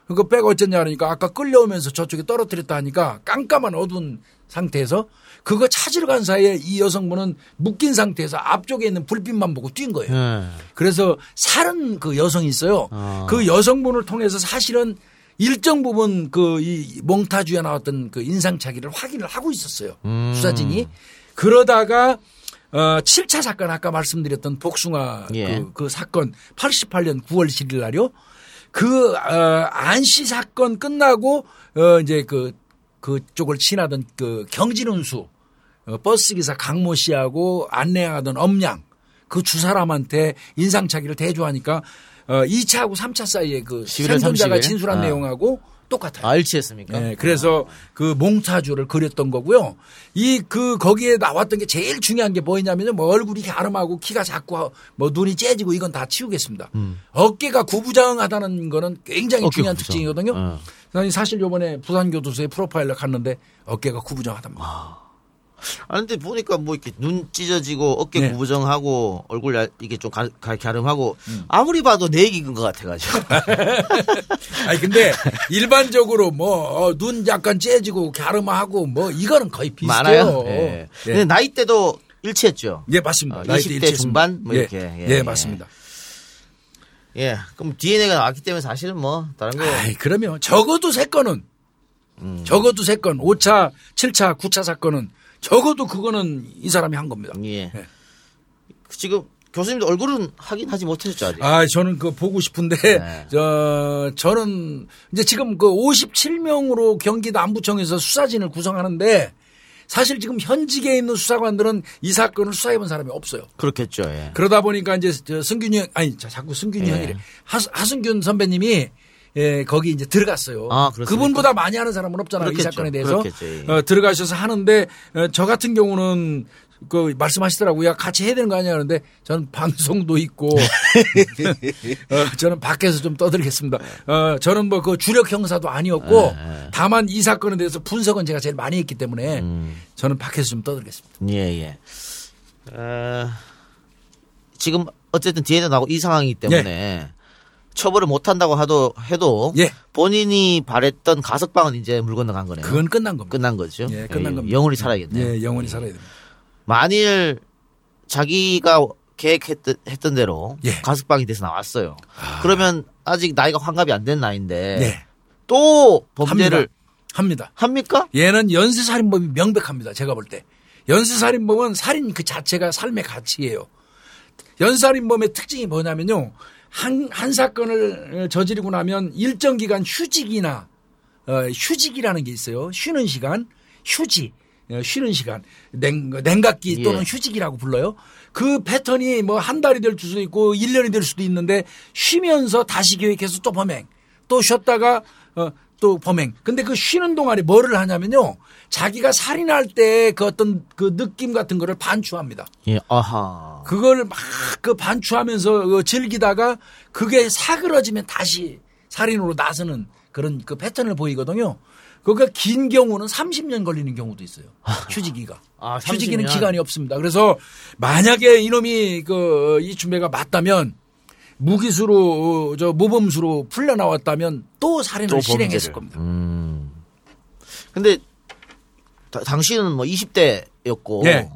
그거 백 어쨌냐 그러니까 아까 끌려오면서 저쪽에 떨어뜨렸다 하니까 깜깜한 어두운 상태에서 그거 찾으러 간 사이에 이 여성분은 묶인 상태에서 앞쪽에 있는 불빛만 보고 뛴 거예요. 예. 그래서 살은 그 여성이 있어요. 아. 그 여성분을 통해서 사실은 일정 부분 그 이 몽타주에 나왔던 그 인상착의를 확인을 하고 있었어요. 음. 수사진이. 그러다가 어 7차 사건 아까 말씀드렸던 복숭아 예. 그, 그 사건 88년 9월 7일 날요. 그 어, 안씨 사건 끝나고 어 이제 그 그 쪽을 지나던 그 경진운수 어, 버스 기사 강모 씨하고 안내하던 엄양 그 두 사람한테 인상착의를 대조하니까 어 2차하고 3차 사이에 그 11월 생존자가 30일? 진술한 아. 내용하고 똑같아요. 아, 일치했습니까? 네, 그래서 그 몽타주를 그렸던 거고요. 이 그 거기에 나왔던 게 제일 중요한 게 뭐냐면요. 뭐 얼굴이 갸름하고 키가 작고 뭐 눈이 째지고 이건 다 치우겠습니다. 어깨가 구부정하다는 거는 굉장히 음. 중요한 구부정. 특징이거든요. 어. 그래서 사실 요번에 부산교도소에 프로파일러 갔는데 어깨가 구부정하답니다. 아, 근데 보니까 뭐 이렇게 눈 찢어지고 어깨 네. 구부정하고 얼굴 야- 이게 좀 가, 가, 갸름하고 아무리 봐도 내 얘기인 것 같아가지고. 아니 근데 일반적으로 뭐 눈 약간 째지고 갸름하고 뭐 이거는 거의 비슷해요. 많아요. 예. 근데 예. 나이 때도 일치했죠. 예, 맞습니다. 어, 나이대 20대 일치했습니다. 중반 뭐 예, 이렇게. 예, 예, 예. 맞습니다. 예. 그럼 DNA가 나왔기 때문에 사실은 뭐 다른 거. 아이, 그러면 적어도 세 건은 적어도 세 건, 5차, 7차, 9차 사건은 적어도 그거는 이 사람이 한 겁니다. 예. 예. 지금 교수님도 얼굴은 확인 하지 못하셨죠 아직. 아, 저는 그 보고 싶은데, 네. 저, 저는 이제 지금 그 57명으로 경기도 안부청에서 수사진을 구성하는데 사실 지금 현직에 있는 수사관들은 이 사건을 수사해본 사람이 없어요. 그렇겠죠. 예. 그러다 보니까 이제 저 승균이 형, 아니, 자, 자꾸 승균이 예. 형이래. 하, 하승균 선배님이 예, 거기 이제 들어갔어요. 아? 그분보다 많이 하는 사람은 없잖아요. 그렇겠죠. 이 사건에 대해서. 예. 어, 들어가셔서 하는데 어, 저 같은 경우는 그 말씀하시더라고요. 같이 해야 되는 거 아니야 그런데 저는 방송도 있고 어, 저는 밖에서 좀 떠들겠습니다. 어, 저는 뭐 그 주력 형사도 아니었고 예, 예. 다만 이 사건에 대해서 분석은 제가 제일 많이 했기 때문에 음. 저는 밖에서 좀 떠들겠습니다. 예, 예. 어, 지금 어쨌든 뒤에도 나고 이 상황이기 때문에 처벌을 못 한다고 하도 해도 예. 본인이 바랬던 가석방은 이제 물 건너간 거네요. 그건 끝난 겁니다. 끝난 거죠. 예, 끝난 겁니다. 영원히 살아야겠네요. 예, 영원히 살아야 됩니다. 만일 자기가 계획했던 했던 대로 예. 가석방이 돼서 나왔어요. 그러면 아직 나이가 환갑이 안 된 나이인데 네. 또 범죄를 합니다. 합니까? 얘는 연쇄살인범이 명백합니다. 제가 볼 때. 연쇄살인범은 살인 그 자체가 삶의 가치예요. 연쇄살인범의 특징이 뭐냐면요. 한, 한 사건을 저지르고 나면 일정 기간 휴직이나, 어, 휴직이라는 게 있어요. 쉬는 시간, 휴직, 어, 쉬는 시간, 냉, 냉각기 예. 또는 휴직이라고 불러요. 그 패턴이 뭐 한 달이 될 수도 있고 1년이 될 수도 있는데 쉬면서 다시 계획해서 또 범행, 또 쉬었다가 어, 또 범행. 근데 그 쉬는 동안에 뭐를 하냐면요. 자기가 살인할 때 그 어떤 그 느낌 같은 거를 반추합니다. 예, 아하. 그걸 막 그 반추하면서 그 즐기다가 그게 사그러지면 다시 살인으로 나서는 그런 그 패턴을 보이거든요. 그가 긴 경우는 30년 걸리는 경우도 있어요. 휴지기가. 아, 휴지기는 30년. 기간이 없습니다. 그래서 만약에 이놈이 그 이춘배가 맞다면 무기수로 어, 저 모범수로 풀려 나왔다면 또 살인을 또 실행했을. 겁니다. 음. 근데 다- 당신은 뭐 20대였고 예.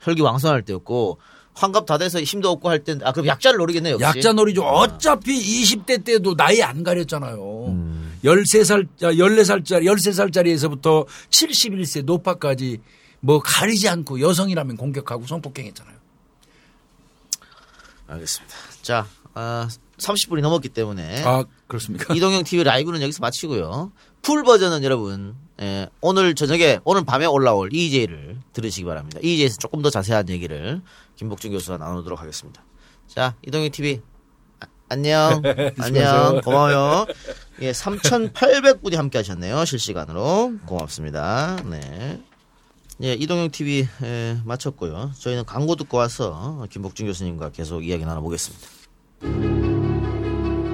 혈기 왕성할 때였고 환갑 다 돼서 힘도 없고 할 때, 아, 그럼 약자를 노리겠네요. 역시. 약자 놀이죠. 어차피 20대 때도 나이 안 가렸잖아요. 13살, 14살짜리, 13살짜리에서부터 71세 노파까지 뭐 가리지 않고 여성이라면 공격하고 성폭행했잖아요. 알겠습니다. 자, 아, 30분이 넘었기 때문에 아, 그렇습니까? 이동형 TV 라이브는 여기서 마치고요. 풀 버전은 여러분 예, 오늘 저녁에 오늘 밤에 올라올 EJ를 들으시기 바랍니다. EJ에서 조금 더 자세한 얘기를 김복준 교수와 나누도록 하겠습니다. 자, 이동형 TV 아, 안녕, 안녕, 고마워요. 예, 3,800분이 함께 하셨네요. 실시간으로 고맙습니다. 네. 예, 이동형 TV 예, 마쳤고요. 저희는 광고 듣고 와서 김복준 교수님과 계속 이야기 나눠보겠습니다.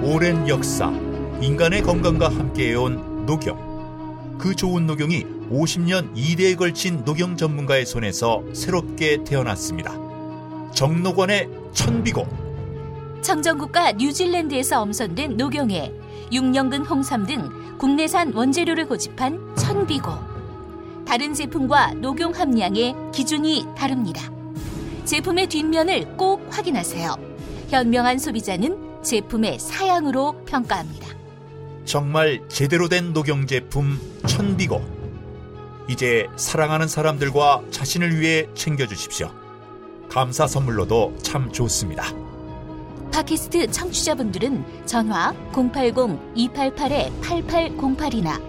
오랜 역사, 인간의 건강과 함께해온 녹용. 그 좋은 녹용이 50년 2대에 걸친 녹용 전문가의 손에서 새롭게 태어났습니다. 정록원의 천비고. 청정국과 뉴질랜드에서 엄선된 녹용에 6년근 홍삼 등 국내산 원재료를 고집한 천비고. 다른 제품과 녹용 함량의 기준이 다릅니다. 제품의 뒷면을 꼭 확인하세요. 현명한 소비자는 제품의 사양으로 평가합니다. 정말 제대로 된 녹용 제품 천비고. 이제 사랑하는 사람들과 자신을 위해 챙겨주십시오. 감사 선물로도 참 좋습니다. 팟캐스트 청취자분들은 전화 080-288-8808이나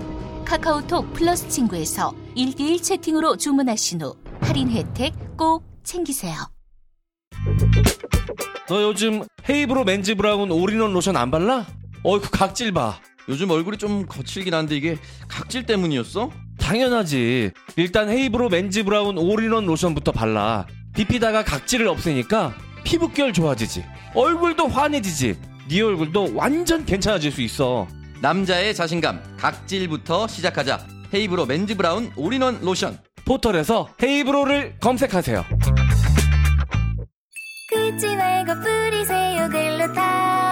카카오톡 플러스 친구에서 1대1 채팅으로 주문하신 후 할인 혜택 꼭 챙기세요. 너 요즘 헤이브로 맨즈 브라운 올인원 로션 안 발라? 어이구 각질 봐. 요즘 얼굴이 좀 거칠긴 한데 이게 각질 때문이었어? 당연하지. 일단 헤이브로 맨즈 브라운 올인원 로션부터 발라. 비피다가 각질을 없애니까 피부결 좋아지지. 얼굴도 환해지지. 네 얼굴도 완전 괜찮아질 수 있어. 남자의 자신감 각질부터 시작하자 헤이브로 맨즈 브라운 올인원 로션 포털에서 헤이브로를 검색하세요. 긁지 말고 뿌리세요 글루타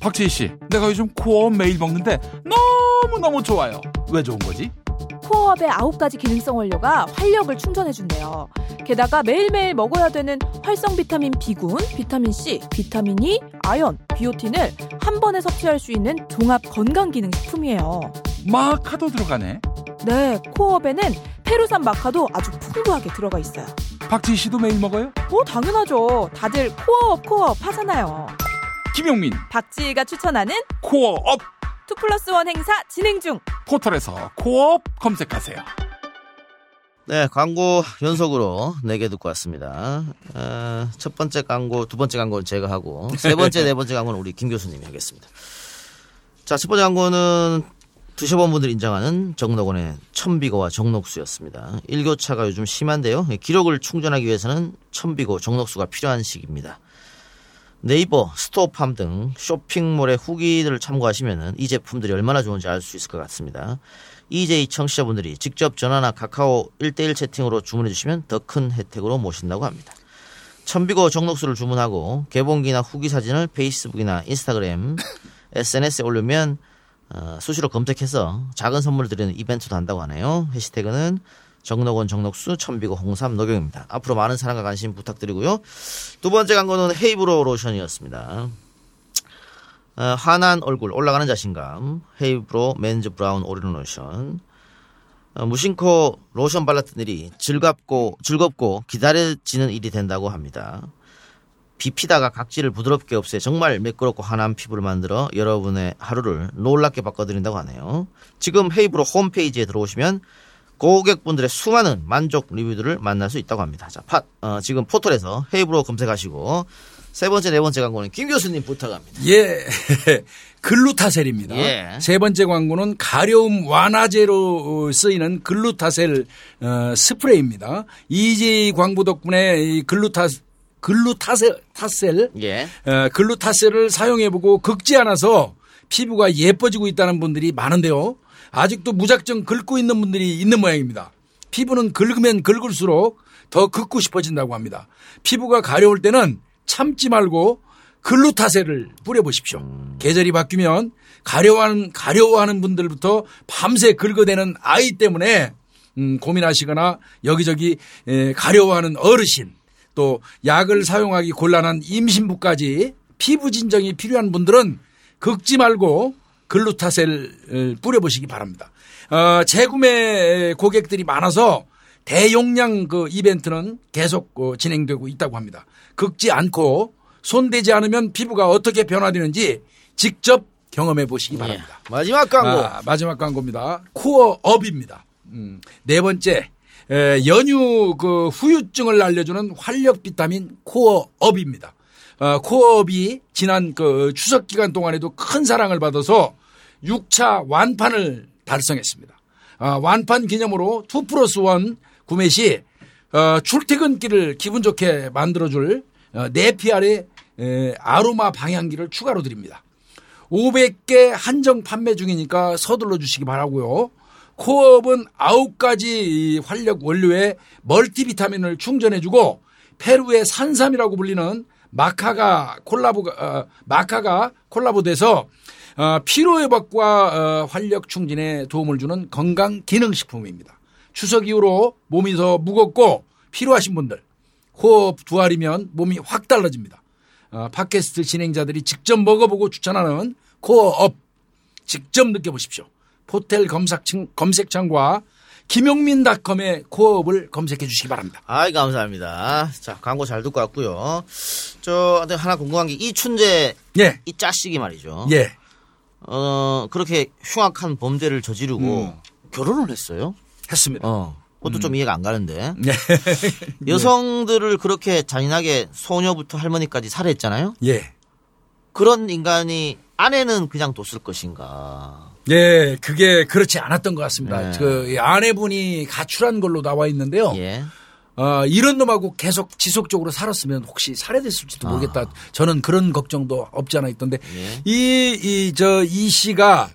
박지희 씨, 내가 요즘 코어 매일 먹는데 너무너무 좋아요. 왜 좋은 거지? 코어업의 9가지 기능성 원료가 활력을 충전해준대요. 게다가 매일매일 먹어야 되는 활성 비타민 B군, 비타민 C, 비타민 E, 아연, 비오틴을 한 번에 섭취할 수 있는 종합 건강기능식품이에요. 마카도 들어가네. 네, 코어업에는 페루산 마카도 아주 풍부하게 들어가 있어요. 박지희 씨도 매일 먹어요? 어, 당연하죠. 다들 코어업, 코어업 하잖아요. 김용민, 박지희가 추천하는 코어업 2 플러스 1 행사 진행 중. 포털에서 코어업 검색하세요. 네, 광고 연속으로 4개 듣고 왔습니다. 어, 첫 번째 광고, 두 번째 광고는 제가 하고, 세 번째, 네 번째 광고는 우리 김 교수님이 하겠습니다. 자, 첫 번째 광고는 드셔본 분들이 인정하는 정록원의 천비고와 정록수였습니다. 일교차가 요즘 심한데요. 기록을 충전하기 위해서는 천비고, 정록수가 필요한 시기입니다. 네이버, 스토어팜 등 쇼핑몰의 후기들을 참고하시면 이 제품들이 얼마나 좋은지 알 수 있을 것 같습니다. EJ 청취자분들이 직접 전화나 카카오 1대1 채팅으로 주문해 주시면 더 큰 혜택으로 모신다고 합니다. 천비고 정록수를 주문하고 개봉기나 후기 사진을 페이스북이나 인스타그램, SNS에 올리면 어, 수시로 검색해서 작은 선물을 드리는 이벤트도 한다고 하네요. 해시태그는 정록원 정록수 천비고 홍삼 녹용입니다. 앞으로 많은 사랑과 관심 부탁드리고요. 두 번째 광고는 헤이브로 로션이었습니다. 어, 환한 얼굴 올라가는 자신감 헤이브로 맨즈 브라운 올인원 로션 어, 무심코 로션 발랐던 일이 즐겁고 즐겁고 기다려지는 일이 된다고 합니다. 비피다가 각질을 부드럽게 없애 정말 매끄럽고 환한 피부를 만들어 여러분의 하루를 놀랍게 바꿔드린다고 하네요. 지금 헤이브로 홈페이지에 들어오시면 고객분들의 수많은 만족 리뷰들을 만날 수 있다고 합니다. 자, 팟, 어, 지금 포털에서 헤이브로 검색하시고 세 번째, 네 번째 광고는 김 교수님 부탁합니다. 예. 글루타셀입니다. 예. 세 번째 광고는 가려움 완화제로 쓰이는 글루타셀 어, 스프레이입니다. EJ 광고 덕분에 이 글루타 글루타셀 타셀 예. 어, 글루타셀을 사용해보고 긁지 않아서 피부가 예뻐지고 있다는 분들이 많은데요. 아직도 무작정 긁고 있는 분들이 있는 모양입니다. 피부는 긁으면 긁을수록 더 긁고 싶어진다고 합니다. 피부가 가려울 때는 참지 말고 글루타셀을 뿌려보십시오. 계절이 바뀌면 가려워하는, 가려워하는 분들부터 밤새 긁어대는 아이 때문에 음, 고민하시거나 여기저기 에, 가려워하는 어르신 또 약을 사용하기 곤란한 임신부까지 피부 진정이 필요한 분들은 긁지 말고 글루타셀을 뿌려보시기 바랍니다. 어, 재구매 고객들이 많아서 대용량 그 이벤트는 계속 어, 진행되고 있다고 합니다. 긁지 않고 손대지 않으면 피부가 어떻게 변화되는지 직접 경험해 보시기 바랍니다. 마지막 광고. 아, 마지막 광고입니다. 코어업입니다. 음, 네 번째 에, 연유 그 후유증을 알려주는 활력 비타민 코어업입니다. 어, 코어업이 지난 그 추석 기간 동안에도 큰 사랑을 받아서 6차 완판을 달성했습니다. 아, 완판 기념으로 2 플러스 1 구매 시 어, 출퇴근길을 기분 좋게 만들어줄 어, 네피알의 에, 아로마 방향기를 추가로 드립니다. 500개 한정 판매 중이니까 서둘러 주시기 바라고요. 코업은 9가지 활력 원료의 멀티비타민을 충전해주고 페루의 산삼이라고 불리는 마카가 콜라보 어, 마카가 콜라보돼서 어, 피로 회복과 어, 활력 충진에 도움을 주는 건강 기능 식품입니다. 추석 이후로 몸이 더 무겁고 피로하신 분들 호흡 두 알이면 몸이 확 달라집니다. 어, 팟캐스트 진행자들이 직접 먹어보고 추천하는 코어업 직접 느껴보십시오. 포텔 검색창, 검색창과 김용민닷컴의 코어업을 검색해 주시기 바랍니다. 아이 감사합니다. 자 광고 잘 듣고 왔고요. 저 하나 궁금한 게 이춘재 예. 이 짜식이 말이죠. 예. 어 그렇게 흉악한 범죄를 저지르고 음. 결혼을 했어요. 했습니다. 어. 그것도 좀 이해가 안 가는데 네. 여성들을 그렇게 잔인하게 소녀부터 할머니까지 살해했잖아요. 예. 그런 인간이 아내는 그냥 뒀을 것인가? 예, 그게 그렇지 않았던 것 같습니다. 네. 그 아내분이 가출한 걸로 나와 있는데요. 예. 어, 이런 놈하고 계속 지속적으로 살았으면 혹시 살해됐을지도 아. 모르겠다. 저는 그런 걱정도 없지 않아 있던데 예. 이이저이 씨가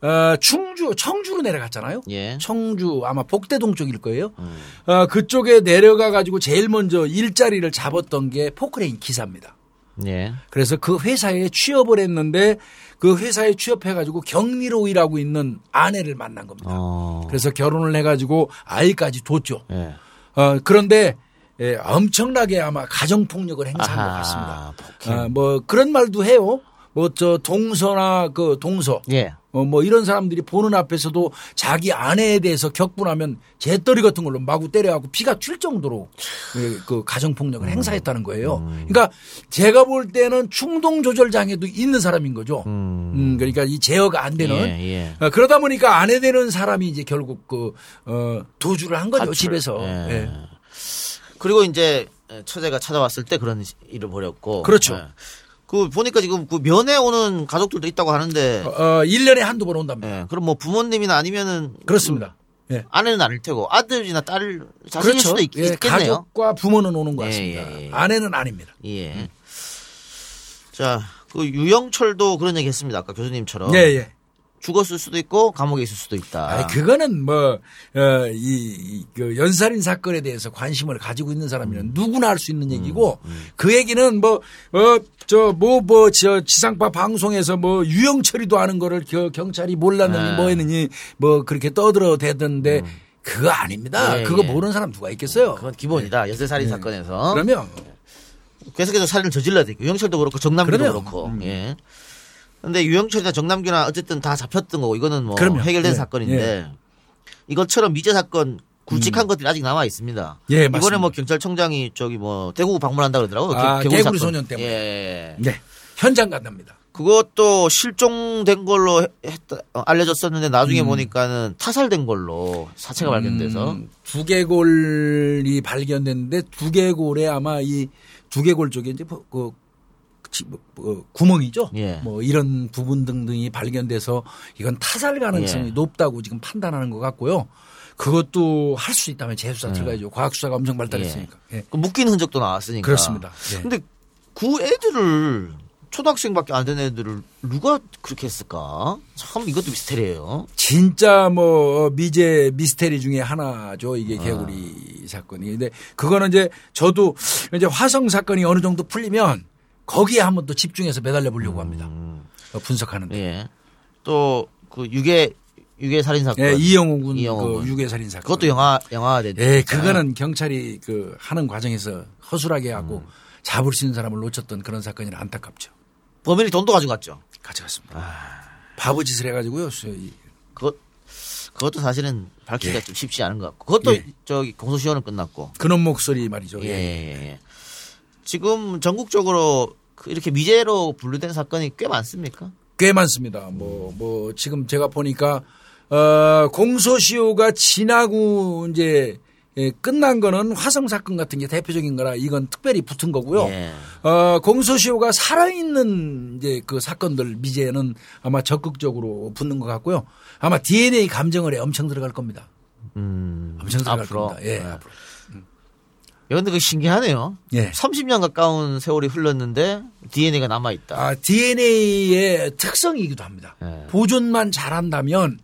어, 충주 청주로 내려갔잖아요. 예. 청주 아마 복대동 쪽일 거예요. 음. 어, 그쪽에 내려가 가지고 제일 먼저 일자리를 잡았던 게 포크레인 기사입니다. 예. 그래서 그 회사에 취업을 했는데 그 회사에 취업해 가지고 격리로 일하고 있는 아내를 만난 겁니다. 어. 그래서 결혼을 해 가지고 아이까지 뒀죠. 예. 어, 그런데 예, 엄청나게 아마 가정폭력을 행사한 아하, 것 같습니다. 어, 뭐 그런 말도 해요. 뭐 저 동서나 그 동서 예. 어, 뭐 이런 사람들이 보는 앞에서도 자기 아내에 대해서 격분하면 재떨이 같은 걸로 마구 때려갖고 피가 튈 정도로 예, 그 가정폭력을 행사했다는 거예요. 그러니까 제가 볼 때는 충동 조절 장애도 있는 사람인 거죠. 음, 그러니까 이 제어가 안 되는 예, 예. 어, 그러다 보니까 아내 되는 사람이 이제 결국 그 어, 도주를 한 거죠 가출. 집에서. 예. 예. 그리고 이제 처제가 찾아왔을 때 그런 일을 벌였고. 그렇죠. 예. 그 보니까 지금 그 면회 오는 가족들도 있다고 하는데. 어, 1년에 한두 번 온답니다. 예. 그럼 뭐 부모님이나 아니면은 그렇습니다. 예. 그 아내는 아닐 테고 아들이나 딸 자식일 그렇죠. 수도 있, 예, 겠네요 가족과 부모는 오는 것 예, 같습니다. 예, 예. 아내는 아닙니다. 예. 자, 그 유영철도 그런 얘기 했습니다. 아까 교수님처럼. 예, 예. 죽었을 수도 있고 감옥에 있을 수도 있다. 아니, 그거는 뭐, 어, 이, 이, 그 연살인 사건에 대해서 관심을 가지고 있는 사람이면 누구나 할 수 있는 얘기고 그 얘기는 뭐, 어, 저, 뭐, 뭐, 저 지상파 방송에서 뭐 유영철이도 아는 거를 겨- 경찰이 몰랐느니 네. 뭐 했느니 뭐 그렇게 떠들어 대던데 그거 아닙니다. 예, 그거 예. 모르는 사람 누가 있겠어요? 그건 기본이다. 연쇄살인 사건에서. 그러면 계속해서 살인을 저질러야 돼. 유영철도 그렇고 그럼요. 그렇고. 예. 근데 유영철이나 정남규나 어쨌든 다 잡혔던 거고 이거는 뭐 그럼요. 해결된 예, 사건인데 이것처럼 미제 사건 굵직한 것들이 아직 남아 있습니다. 예, 이번에 맞습니다. 뭐 경찰청장이 저기 뭐 대구 방문한다 그러더라고요. 아, 개- 개구리 개구리. 소년 때문에. 예. 네. 현장 간답니다. 그것도 실종된 걸로 해- 했다, 어, 알려졌었는데 나중에 음. 보니까는 타살된 걸로 사체가 발견돼서 음, 두개골이 발견됐는데 두개골에 아마 이 두개골 쪽에 이제 뭐, 그 구멍이죠. 예. 뭐 이런 부분 등등이 발견돼서 이건 타살 가능성이 예. 높다고 지금 판단하는 것 같고요. 그것도 할 수 있다면 재수사 예. 들어가야죠. 과학 수사가 엄청 발달했으니까. 예. 그 묶인 흔적도 나왔으니까. 그렇습니다. 예. 근데 그 애들을 초등학생밖에 안 된 애들을 누가 그렇게 했을까? 참 이것도 미스테리예요. 진짜 뭐 미제 미스테리 중에 하나죠. 아. 이게 개구리 사건이. 근데 그거는 이제 저도 이제 화성 사건이 어느 정도 풀리면 거기에 한번 또 집중해서 매달려 보려고 합니다. 어, 분석하는데. 음. 예. 또그 유괴 유괴 살인 사건. 예, 이영호 군 이영호 그 군. 유괴 살인 사건. 그것도 영화 영화가 됐. 예, 그거는 경찰이 그 하는 과정에서 허술하게 하고 음. 잡을 수 있는 사람을 놓쳤던 그런 사건이라 안타깝죠. 범인이 돈도 가지고 갔죠. 가져갔습니다. 아. 바보 짓을 해가지고요. 그것 그것도 사실은 밝히기가 예. 좀 쉽지 않은 것 같고. 그것도 예. 저기 공소시효는 끝났고. 그놈 목소리 말이죠. 예, 예, 예. 지금 전국적으로 그 이렇게 미제로 분류된 사건이 꽤 많습니까? 꽤 많습니다. 뭐, 뭐, 지금 제가 보니까, 어, 공소시효가 지나고 이제, 예, 끝난 거는 화성 사건 같은 게 대표적인 거라 이건 특별히 붙은 거고요. 예. 어, 공소시효가 살아있는 이제 그 사건들 미제는 아마 적극적으로 붙는 것 같고요. 아마 DNA 감정을에 엄청 들어갈 겁니다. 음, 엄청 들어갈 앞으로. 겁니다. 예, 네. 앞으로. 야, 근데 그 신기하네요. 예. 30년 가까운 세월이 흘렀는데 DNA가 남아 있다. 아, DNA의 특성이기도 합니다. 예. 보존만 잘한다면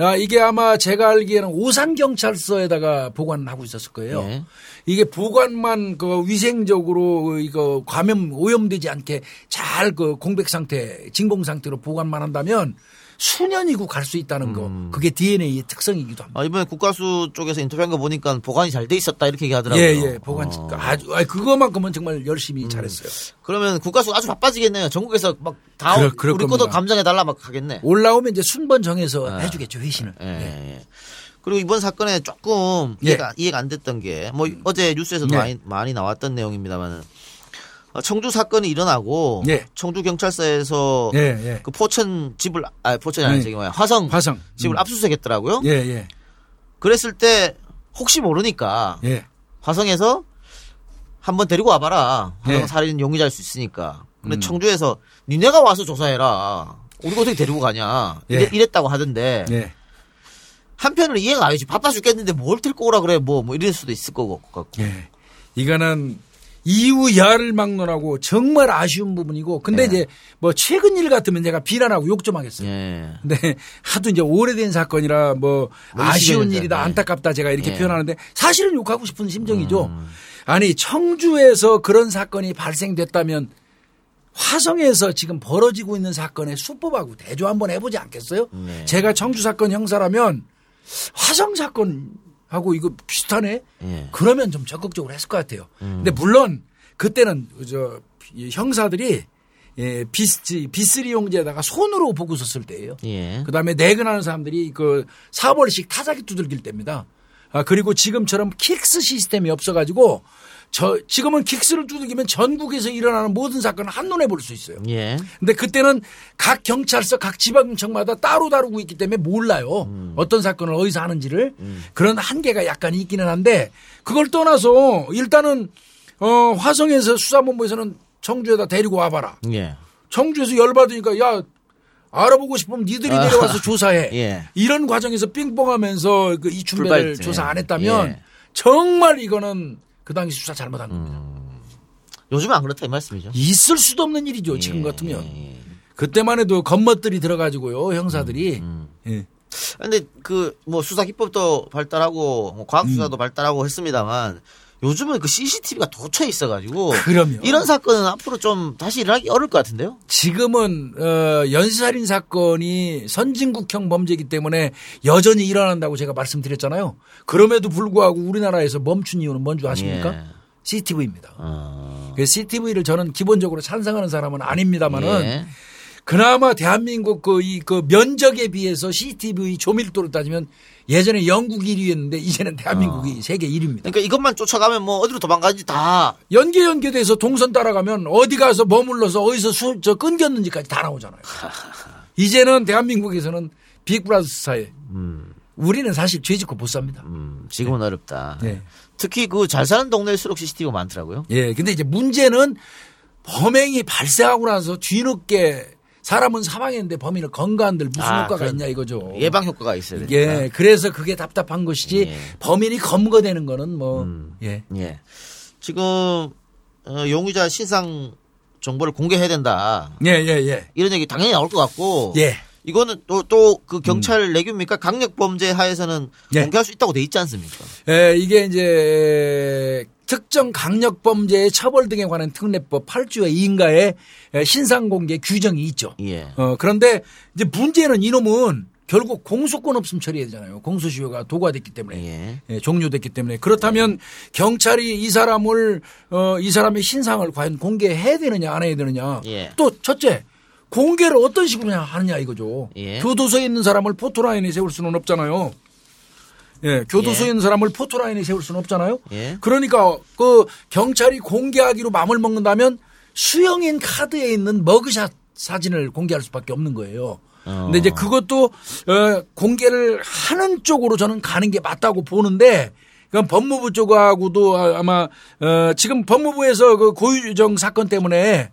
아, 이게 아마 제가 알기에는 오산 경찰서에다가 보관하고 있었을 거예요. 예. 이게 보관만 그 위생적으로 이거 감염 오염되지 않게 잘 그 공백 상태, 진공 상태로 보관만 한다면 수년이고 갈 수 있다는 거. 그게 DNA의 특성이기도 합니다. 아, 이번에 국가수 쪽에서 인터뷰한 거 보니까 보관이 잘 돼 있었다 이렇게 얘기하더라고요. 예, 예, 보관 어. 아주 아니, 그거만큼은 정말 열심히 잘했어요. 그러면 국가수 아주 바빠지겠네요. 전국에서 막다 그럴- 그럴 우리 것도 겁니다. 감정해 달라 막 하겠네. 올라오면 이제 순번 정해서 아. 해주겠죠 회신을. 예, 예. 그리고 이번 사건에 조금 예. 이해가, 이해가 안 됐던 게, 뭐, 어제 뉴스에서도 예. 많이, 많이 나왔던 내용입니다만은, 어, 청주 사건이 일어나고, 예. 청주 경찰서에서 예, 예. 그 포천 집을, 아, 포천이 아니라 예. 저기 뭐야, 화성 화성 집을 음. 압수수색 했더라고요. 예, 예, 그랬을 때, 혹시 모르니까, 예. 화성에서 한번 데리고 와봐라. 화성 예. 살인 용의자일 수 있으니까. 근데 음. 청주에서 니네가 와서 조사해라. 우리가 어떻게 데리고 가냐. 이래, 예. 이랬다고 하던데. 예. 한편으로 이해가 안 되지. 바빠 죽겠는데 뭘 들고 오라 그래. 뭐, 뭐 이럴 수도 있을 거고. 같고. 예. 이거는 이후 야를 막론하고 정말 아쉬운 부분이고 근데 예. 이제 뭐 최근 일 같으면 제가 비난하고 욕 좀 하겠어요. 예. 근데 하도 이제 오래된 사건이라 뭐뭐 아쉬운 20년 전, 일이다 예. 안타깝다 제가 이렇게 예. 표현하는데 사실은 욕하고 싶은 심정이죠. 음. 아니 청주에서 그런 사건이 발생됐다면 화성에서 지금 벌어지고 있는 사건의 수법하고 대조 한번 해보지 않겠어요? 네. 제가 청주 사건 형사라면 화성 사건 하고 이거 비슷하네? 예. 그러면 좀 적극적으로 했을 것 같아요. 음. 근데 물론 그때는 저이 형사들이 예, 비스, 비스리 용지에다가 손으로 보고 썼을 때예요. 예. 그 다음에 내근하는 사람들이 그 사벌씩 타자기 두들길 때입니다. 아, 그리고 지금처럼 킥스 시스템이 없어가지고 저, 지금은 킥스를 두들기면 전국에서 일어나는 모든 사건을 한눈에 볼 수 있어요. 예. 근데 그때는 각 경찰서, 각 지방청마다 따로 다루고 있기 때문에 몰라요. 음. 어떤 사건을 어디서 하는지를. 그런 한계가 약간 있기는 한데 그걸 떠나서 일단은 어, 화성에서 수사본부에서는 청주에다 데리고 와봐라. 예. 청주에서 열받으니까 야 알아보고 싶으면 니들이 아. 내려와서 조사해. 예. 이런 과정에서 삥뽕하면서 그 이춘배를. 조사 안 했다면 예. 정말 이거는 그 당시 수사 잘못한 겁니다. 요즘은 안 그렇다 이 말씀이죠. 있을 수도 없는 일이죠. 예, 지금 같으면. 그때만 해도 겉멋들이 들어가지고요. 형사들이. 음, 예. 근데 그 뭐 수사 기법도 발달하고 뭐 과학 수사도 음. 발달하고 했습니다만 요즘은 그 CCTV가 도처에 있어가지고 그럼요. 이런 사건은 앞으로 좀 다시 일어나기 어려울 것 같은데요. 지금은 어, 연쇄살인 사건이 선진국형 범죄이기 때문에 여전히 일어난다고 제가 말씀드렸잖아요. 그럼에도 불구하고 우리나라에서 멈춘 이유는 뭔 줄 아십니까? 예. CCTV입니다. 어. 그 CCTV를 저는 기본적으로 찬성하는 사람은 아닙니다만은 예. 그나마 대한민국 그 이 그 면적에 비해서 CCTV 조밀도로 따지면 예전에 영국 1위였는데 이제는 대한민국이 세계 1위입니다. 그러니까 이것만 쫓아가면 뭐 어디로 도망가는지 다 연계 연계돼서 동선 따라가면 어디 가서 머물러서 어디서 수, 저 끊겼는지까지 다 나오잖아요. 이제는 대한민국에서는 빅브라더스 사회. 우리는 사실 죄 짓고 못 삽니다. 음, 지금은 어렵다. 네. 특히 그 잘 사는 동네일수록 CCTV가 많더라고요. 예, 근데 이제 문제는 범행이 발생하고 나서 뒤늦게 사람은 사망했는데 범인은 건강한들 무슨 아, 효과가 있냐 이거죠. 예방 효과가 있어야 되니까. 예, 그래서 그게 답답한 것이지 예. 범인이 검거되는 거는 뭐 예. 예. 지금 어, 용의자 신상 정보를 공개해야 된다. 예, 예, 예. 이런 얘기 당연히 나올 것 같고. 예. 이거는 또 또 그 경찰 내규입니까? 강력 범죄 하에서는 예. 공개할 수 있다고 돼 있지 않습니까? 예, 이게 이제 특정 강력 범죄의 처벌 등에 관한 특례법 8조의 2인가에 신상 공개 규정이 있죠. 예. 어, 그런데 이제 문제는 이놈은 결국 공소권 없음 처리해야 되잖아요. 공소시효가 도과됐기 때문에. 예. 예, 종료됐기 때문에 그렇다면 경찰이 이 사람을 어, 이 사람의 신상을 과연 공개해야 되느냐 안 해야 되느냐. 예. 또 첫째 공개를 어떤 식으로 하느냐 이거죠. 예. 교도소에 있는 사람을 포토라인에 세울 수는 없잖아요. 예, 교도소에 예. 있는 사람을 포토라인에 세울 수는 없잖아요. 예. 그러니까 그 경찰이 공개하기로 마음을 먹는다면 수영인 카드에 있는 머그샷 사진을 공개할 수밖에 없는 거예요. 어. 근데 이제 그것도 어, 공개를 하는 쪽으로 저는 가는 게 맞다고 보는데 그건 법무부 쪽하고도 아- 아마 어, 지금 법무부에서 그 고유정 사건 때문에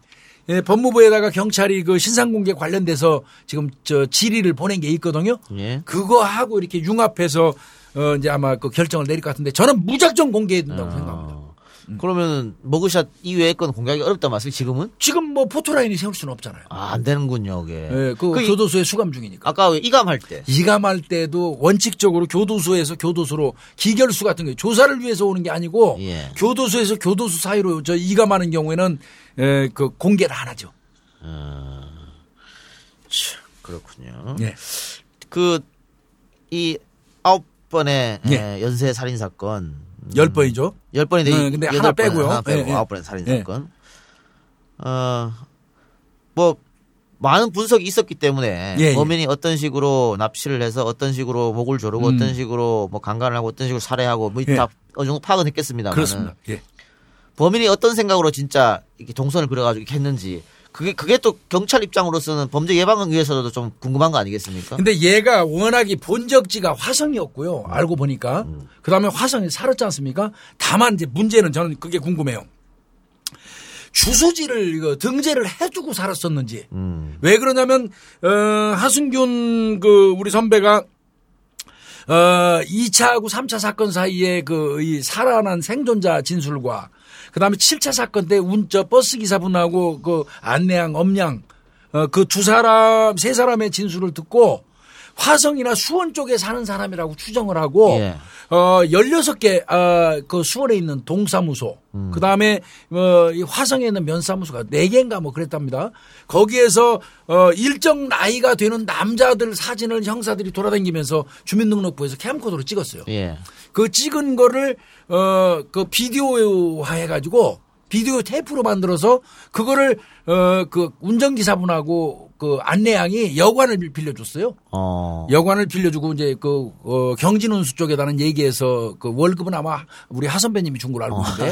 예, 법무부에다가 경찰이 그 신상 공개 관련돼서 지금 저 질의를 보낸 게 있거든요. 예. 그거하고 이렇게 융합해서 어 이제 아마 그 결정을 내릴 것 같은데 저는 무작정 공개해야 된다고 생각합니다. 그러면 머그샷 이외의 건 공개하기 어렵단 말씀이 지금은? 지금 뭐 포토라인이 세울 수는 없잖아요. 아, 안 되는군요, 그게. 예, 그, 그 이- 교도소에 수감 중이니까. 아까 왜 이감할 때. 이감할 때도 원칙적으로 교도소에서 교도소로 기결수 같은 거 조사를 위해서 오는 게 아니고 예. 교도소에서 교도소 사이로 저 이감하는 경우에는 에, 그 공개를 안 하죠. 참, 그렇군요. 예. 그, 이 아홉 번의 예. 에, 연쇄 살인 사건. 열 번이죠. 열 번인데 네, 근데 하나 번, 빼고요. 하나 빼고 예, 예. 아홉 번의 살인 예. 사건. 어, 뭐 많은 분석이 있었기 때문에 예, 예. 범인이 어떤 식으로 납치를 해서 어떤 식으로 목을 조르고 음. 어떤 식으로 뭐 강간을 하고 어떤 식으로 살해하고 뭐 예. 다 어느 정도 파악은 했겠습니다만 그렇습니다. 예. 범인이 어떤 생각으로 진짜 이렇게 동선을 그려가지고 이렇게 했는지 그게 그게 또 경찰 입장으로서는 범죄 예방을 위해서도 좀 궁금한 거 아니겠습니까? 근데 얘가 워낙에 본적지가 화성이었고요. 알고 보니까. 음. 그 다음에 화성에 살았지 않습니까? 다만 이제 문제는 저는 그게 궁금해요. 주소지를 이거 등재를 해두고 살았었는지. 음. 왜 그러냐면, 어, 하승균 그 우리 선배가 어, 2차하고 3차 사건 사이에 그, 이 살아난 생존자 진술과 그 다음에 7차 사건 때 운, 저 버스 기사분하고 그 안내양, 엄양, 어, 그 두 사람, 세 사람의 진술을 듣고 화성이나 수원 쪽에 사는 사람이라고 추정을 하고 예. 어 16개 어, 그 수원에 있는 동사무소 음. 그다음에 어, 이 화성에 있는 면사무소가 4개인가 뭐 그랬답니다. 거기에서 어 일정 나이가 되는 남자들 사진을 형사들이 돌아다니면서 주민등록부에서 캠코더로 찍었어요. 예. 그 찍은 거를 어그 비디오화 해 가지고 비디오 테이프로 만들어서 그거를 어 그 운전기사분하고 그 안내양이 여관을 빌려줬어요. 어. 여관을 빌려주고 이제 그 어, 경진운수 쪽에다는 얘기해서 그 월급은 아마 우리 하 선배님이 준 걸로 알고 있는데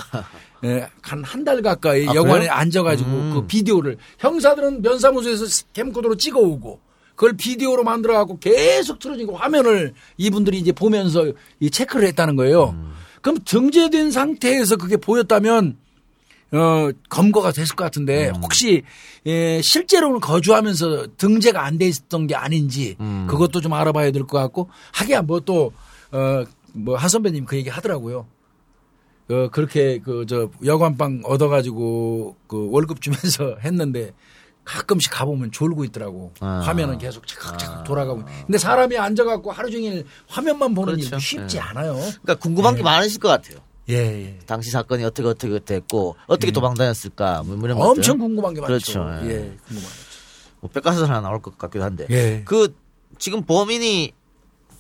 예, 한한 달 가까이 아, 여관에 그래요? 앉아가지고 음. 그 비디오를 형사들은 면사무소에서 캠코더로 찍어오고 그걸 비디오로 만들어 갖고 계속 틀어지고 화면을 이분들이 이제 보면서 이 체크를 했다는 거예요. 음. 그럼 등재된 상태에서 그게 보였다면 어, 검거가 됐을 것 같은데 음. 혹시 예, 실제로는 거주하면서 등재가 안 돼 있었던 게 아닌지 음. 그것도 좀 알아봐야 될 것 같고 하기야 뭐 또 어, 뭐 하 선배님 그 얘기 하더라고요. 어, 그렇게 그 저 여관방 얻어가지고 그 월급 주면서 했는데 가끔씩 가보면 졸고 있더라고. 아. 화면은 계속 차각차각 돌아가고. 근데 사람이 앉아갖고 하루 종일 화면만 보는 그렇죠. 일도 쉽지 예. 않아요. 그러니까 궁금한 게 예. 많으실 것 같아요. 예, 예. 당시 사건이 어떻게 어떻게 됐고 어떻게 도망 다녔을까 뭐 이런 것들. 엄청 궁금한 게 많죠. 그렇죠. 예. 예, 궁금한 뭐 백과사전 하나 나올 것 같기도 한데. 예. 그 지금 범인이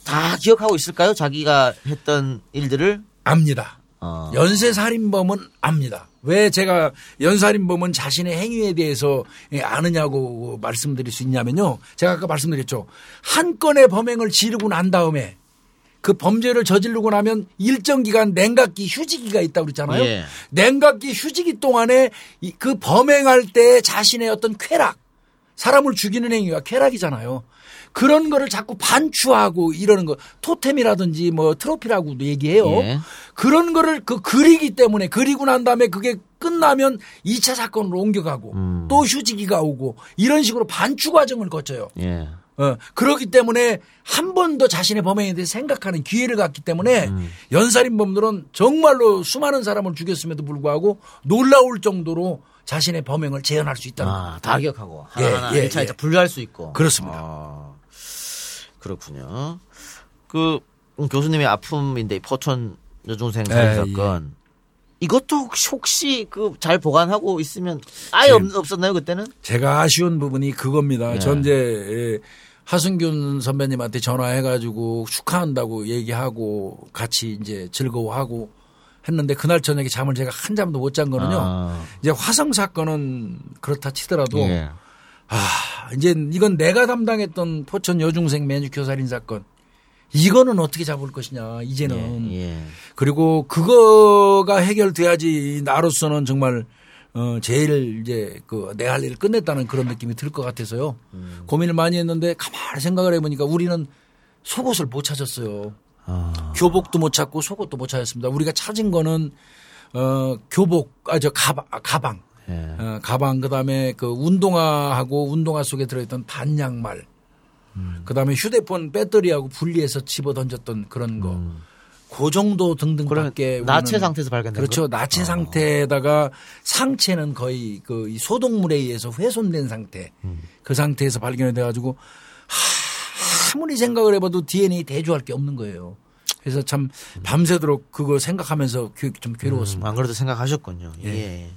다 기억하고 있을까요? 자기가 했던 일들을? 압니다. 어. 연쇄 살인범은 압니다. 왜 제가 연살인범은 자신의 행위에 대해서 예, 아느냐고 말씀드릴 수 있냐면요. 제가 아까 말씀드렸죠. 한 건의 범행을 지르고 난 다음에 그 범죄를 저지르고 나면 일정 기간 냉각기 휴지기가 있다고 그랬잖아요. 예. 냉각기 휴지기 동안에 이- 그 범행할 때 자신의 어떤 쾌락, 사람을 죽이는 행위가 쾌락이잖아요. 그런 거를 자꾸 반추하고 이러는 거 토템이라든지 뭐 트로피라고도 얘기해요. 예. 그런 거를 그 그리기 때문에 그리고 난 다음에 그게 끝나면 2차 사건으로 옮겨가고 음. 또 휴지기가 오고 이런 식으로 반추 과정을 거쳐요. 예. 어, 그렇기 때문에 한번더 자신의 범행에 대해 생각하는 기회를 갖기 때문에 음. 연살인범들은 정말로 수많은 사람을 죽였음에도 불구하고 놀라울 정도로 자신의 범행을 재현할 수 있다는 아, 다 기억하고 예, 하나하나 예, 1차, 예. 2차 분류할 수 있고. 그렇습니다. 아, 그렇군요. 그 음, 교수님의 아픔인데 이 포천 여중생 살인 예, 사건. 이것도 혹시, 혹시 그 잘 보관하고 있으면 아예 없, 없었나요 그때는? 제가 아쉬운 부분이 그겁니다. 예. 전 이제 예, 하승균 선배님한테 전화해가지고 축하한다고 얘기하고 같이 이제 즐거워하고 했는데 그날 저녁에 잠을 제가 한 잠도 못 잔 거는요. 아, 이제 화성 사건은 그렇다 치더라도 예. 아 이제 이건 내가 담당했던 포천 여중생 매니큐어 살인 사건 이거는 어떻게 잡을 것이냐 이제는 예, 예. 그리고 그거가 해결돼야지 나로서는 정말 어 제일 이제 그 내 할 일을 끝냈다는 그런 느낌이 들 것 같아서요 고민을 많이 했는데 가만히 생각을 해보니까 우리는 속옷을 못 찾았어요. 아, 교복도 못 찾고 속옷도 못 찾았습니다. 우리가 찾은 거는 어 교복 아 저 가방 아, 가방 예. 어, 가방 그다음에 그 운동화하고 운동화 속에 들어있던 반양말 그다음에 휴대폰 배터리하고 분리해서 집어 던졌던 그런 거. 그 정도 등등밖에 음. 나체 상태에서 발견된 그렇죠. 거? 나체 어. 상태에다가 상체는 거의 그이 소독물에 의해서 훼손된 상태. 음. 그 상태에서 발견이 돼 가지고 하, 아무리 생각을 해봐도 DNA 대조할 게 없는 거예요. 그래서 참 밤새도록 그거 생각하면서 괴- 좀 괴로웠습니다. 음, 안 그래도 생각하셨군요. 예.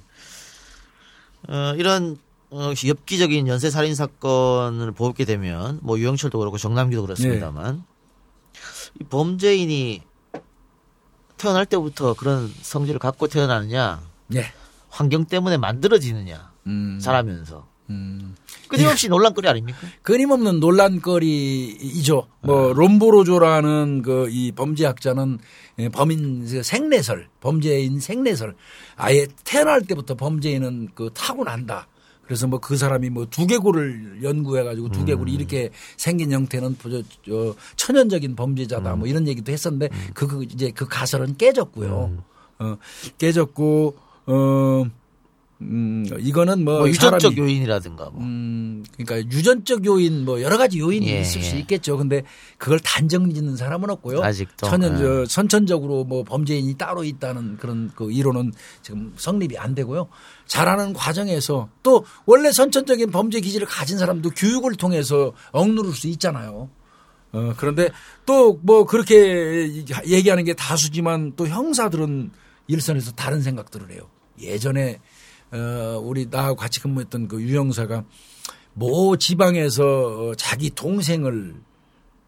어, 이런 어, 엽기적인 연쇄 살인 사건을 보게 되면 뭐 유영철도 그렇고 정남기도 그렇습니다만 이 범죄인이 태어날 때부터 그런 성질을 갖고 태어나느냐 예. 환경 때문에 만들어지느냐 음, 살아면서 음. 끊임없이 논란거리 아닙니까? 끊임없는 논란거리이죠. 뭐 롬보로조라는 그 이 범죄학자는 예, 범인 생내설, 범죄인 생내설. 아예 태어날 때부터 범죄인은 그 타고난다. 그래서 뭐 그 사람이 뭐 두개골을 연구해가지고 두개골이 이렇게 생긴 형태는 저, 저 천연적인 범죄자다 뭐 이런 얘기도 했었는데 그, 그 이제 그 가설은 깨졌고요. 어, 깨졌고 어, 음, 이거는 뭐, 뭐 유전적 사람이- 요인이라든가 뭐. 음, 그러니까 유전적 요인 뭐 여러 가지 요인이 예, 있을 수 예. 있겠죠. 근데 그걸 단정 짓는 사람은 없고요. 아직도, 천연 예. 저 선천적으로 뭐 범죄인이 따로 있다는 그런 그 이론은 지금 성립이 안 되고요. 자라는 과정에서 또 원래 선천적인 범죄 기질을 가진 사람도 교육을 통해서 억누를 수 있잖아요. 어, 그런데 또 뭐 그렇게 얘기하는 게 다수지만 또 형사들은 일선에서 다른 생각들을 해요. 예전에 어, 우리 나하고 같이 근무했던 그 유형사가 모 지방에서 어, 자기 동생을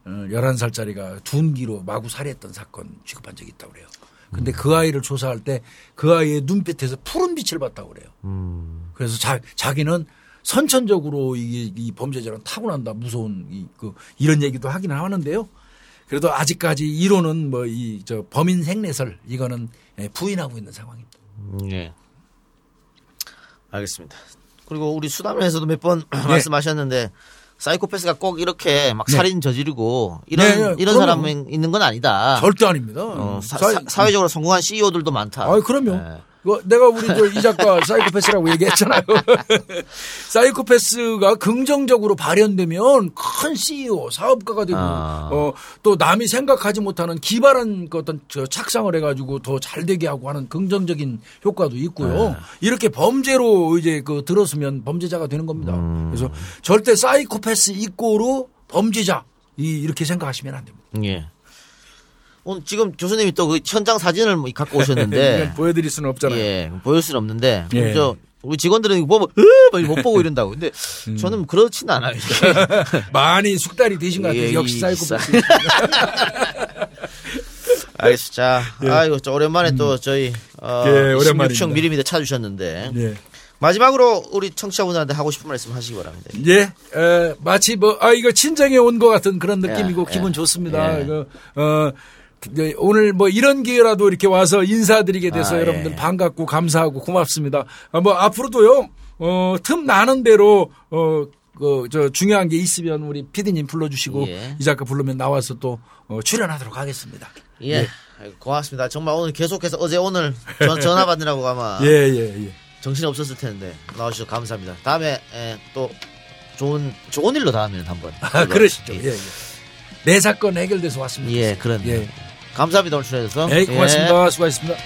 어, 11살짜리가 둔기로 마구 살해했던 사건 취급한 적이 있다고 그래요. 근데 그 아이를 조사할 때 그 아이의 눈빛에서 푸른 빛을 봤다고 그래요. 그래서 자, 자기는 선천적으로 이, 이 범죄자는 타고난다 무서운 이, 그 이런 얘기도 하기는 하는데요. 그래도 아직까지 이론은 뭐 이 저 범인 생내설 이거는 예, 부인하고 있는 상황입니다. 예. 알겠습니다. 그리고 우리 수담에서도 몇번 말씀하셨는데 사이코패스가 꼭 이렇게 막 네. 살인 저지르고 이런 네, 네, 이런. 사람이 있는 건 아니다. 절대 아닙니다. 어, 사, 사이- 회적으로 성공한 CEO들도 많다. 아, 그럼요. 내가 우리 저이 작가 사이코패스라고 얘기했잖아요. 사이코패스가 긍정적으로 발현되면 큰 CEO, 사업가가 되고 아. 어, 또 남이 생각하지 못하는 기발한 그 어떤 저 착상을 해가지고 더 잘 되게 하고 하는 긍정적인 효과도 있고요. 네. 이렇게 범죄로 이제 그 들었으면 범죄자가 되는 겁니다. 음. 그래서 절대 사이코패스 이꼬로 범죄자 이- 이렇게 생각하시면 안 됩니다. 예. 오늘 지금 교수님이 또 그 현장 사진을 뭐 갖고 오셨는데 보여드릴 수는 없잖아요. 예, 보일 수는 없는데 예. 저 우리 직원들은 이거 보면 으, 막못 보고 이런다고. 근데 음. 저는 그렇지는 않아요. 많이 숙달이 되신 것 같아요. 예, 역시 이 사이코패스. 알겠습니다. 자, 예. 아이고, 저 오랜만에 또 저희 어, 예, 오랜만입니다. 16층 미리미터 찾으셨는데 예. 마지막으로 우리 청취자분들한테 하고 싶은 말씀 하시기 바랍니다. 예, 에, 마치 뭐, 아, 이거 친정에 온 것 같은 그런 느낌이고 예, 기분 예. 좋습니다. 예. 그, 어, 그, 오늘 뭐 이런 기회라도 이렇게 와서 인사드리게 돼서 아, 여러분들 예. 반갑고 감사하고 고맙습니다. 아, 뭐 앞으로도요, 어, 틈 나는 대로, 어, 그, 저, 중요한 게 있으면 우리 피디님 불러주시고 예. 이 작가 부르면 나와서 또 어, 출연하도록 하겠습니다. 예. 아이고, 고맙습니다. 정말 오늘 계속해서 어제 오늘 전, 전화 받느라고 아마 예, 예, 예. 정신이 없었을 텐데 나와주셔서 감사합니다. 다음에 예, 또 좋은 좋은 일로 다음에는 한번. 아, 그러시죠. 예, 예. 내 사건 해결돼서 왔습니다. 예, 그런. 예. 감사합니다 오늘 출연해서. 예, 고맙습니다. 수고하셨습니다.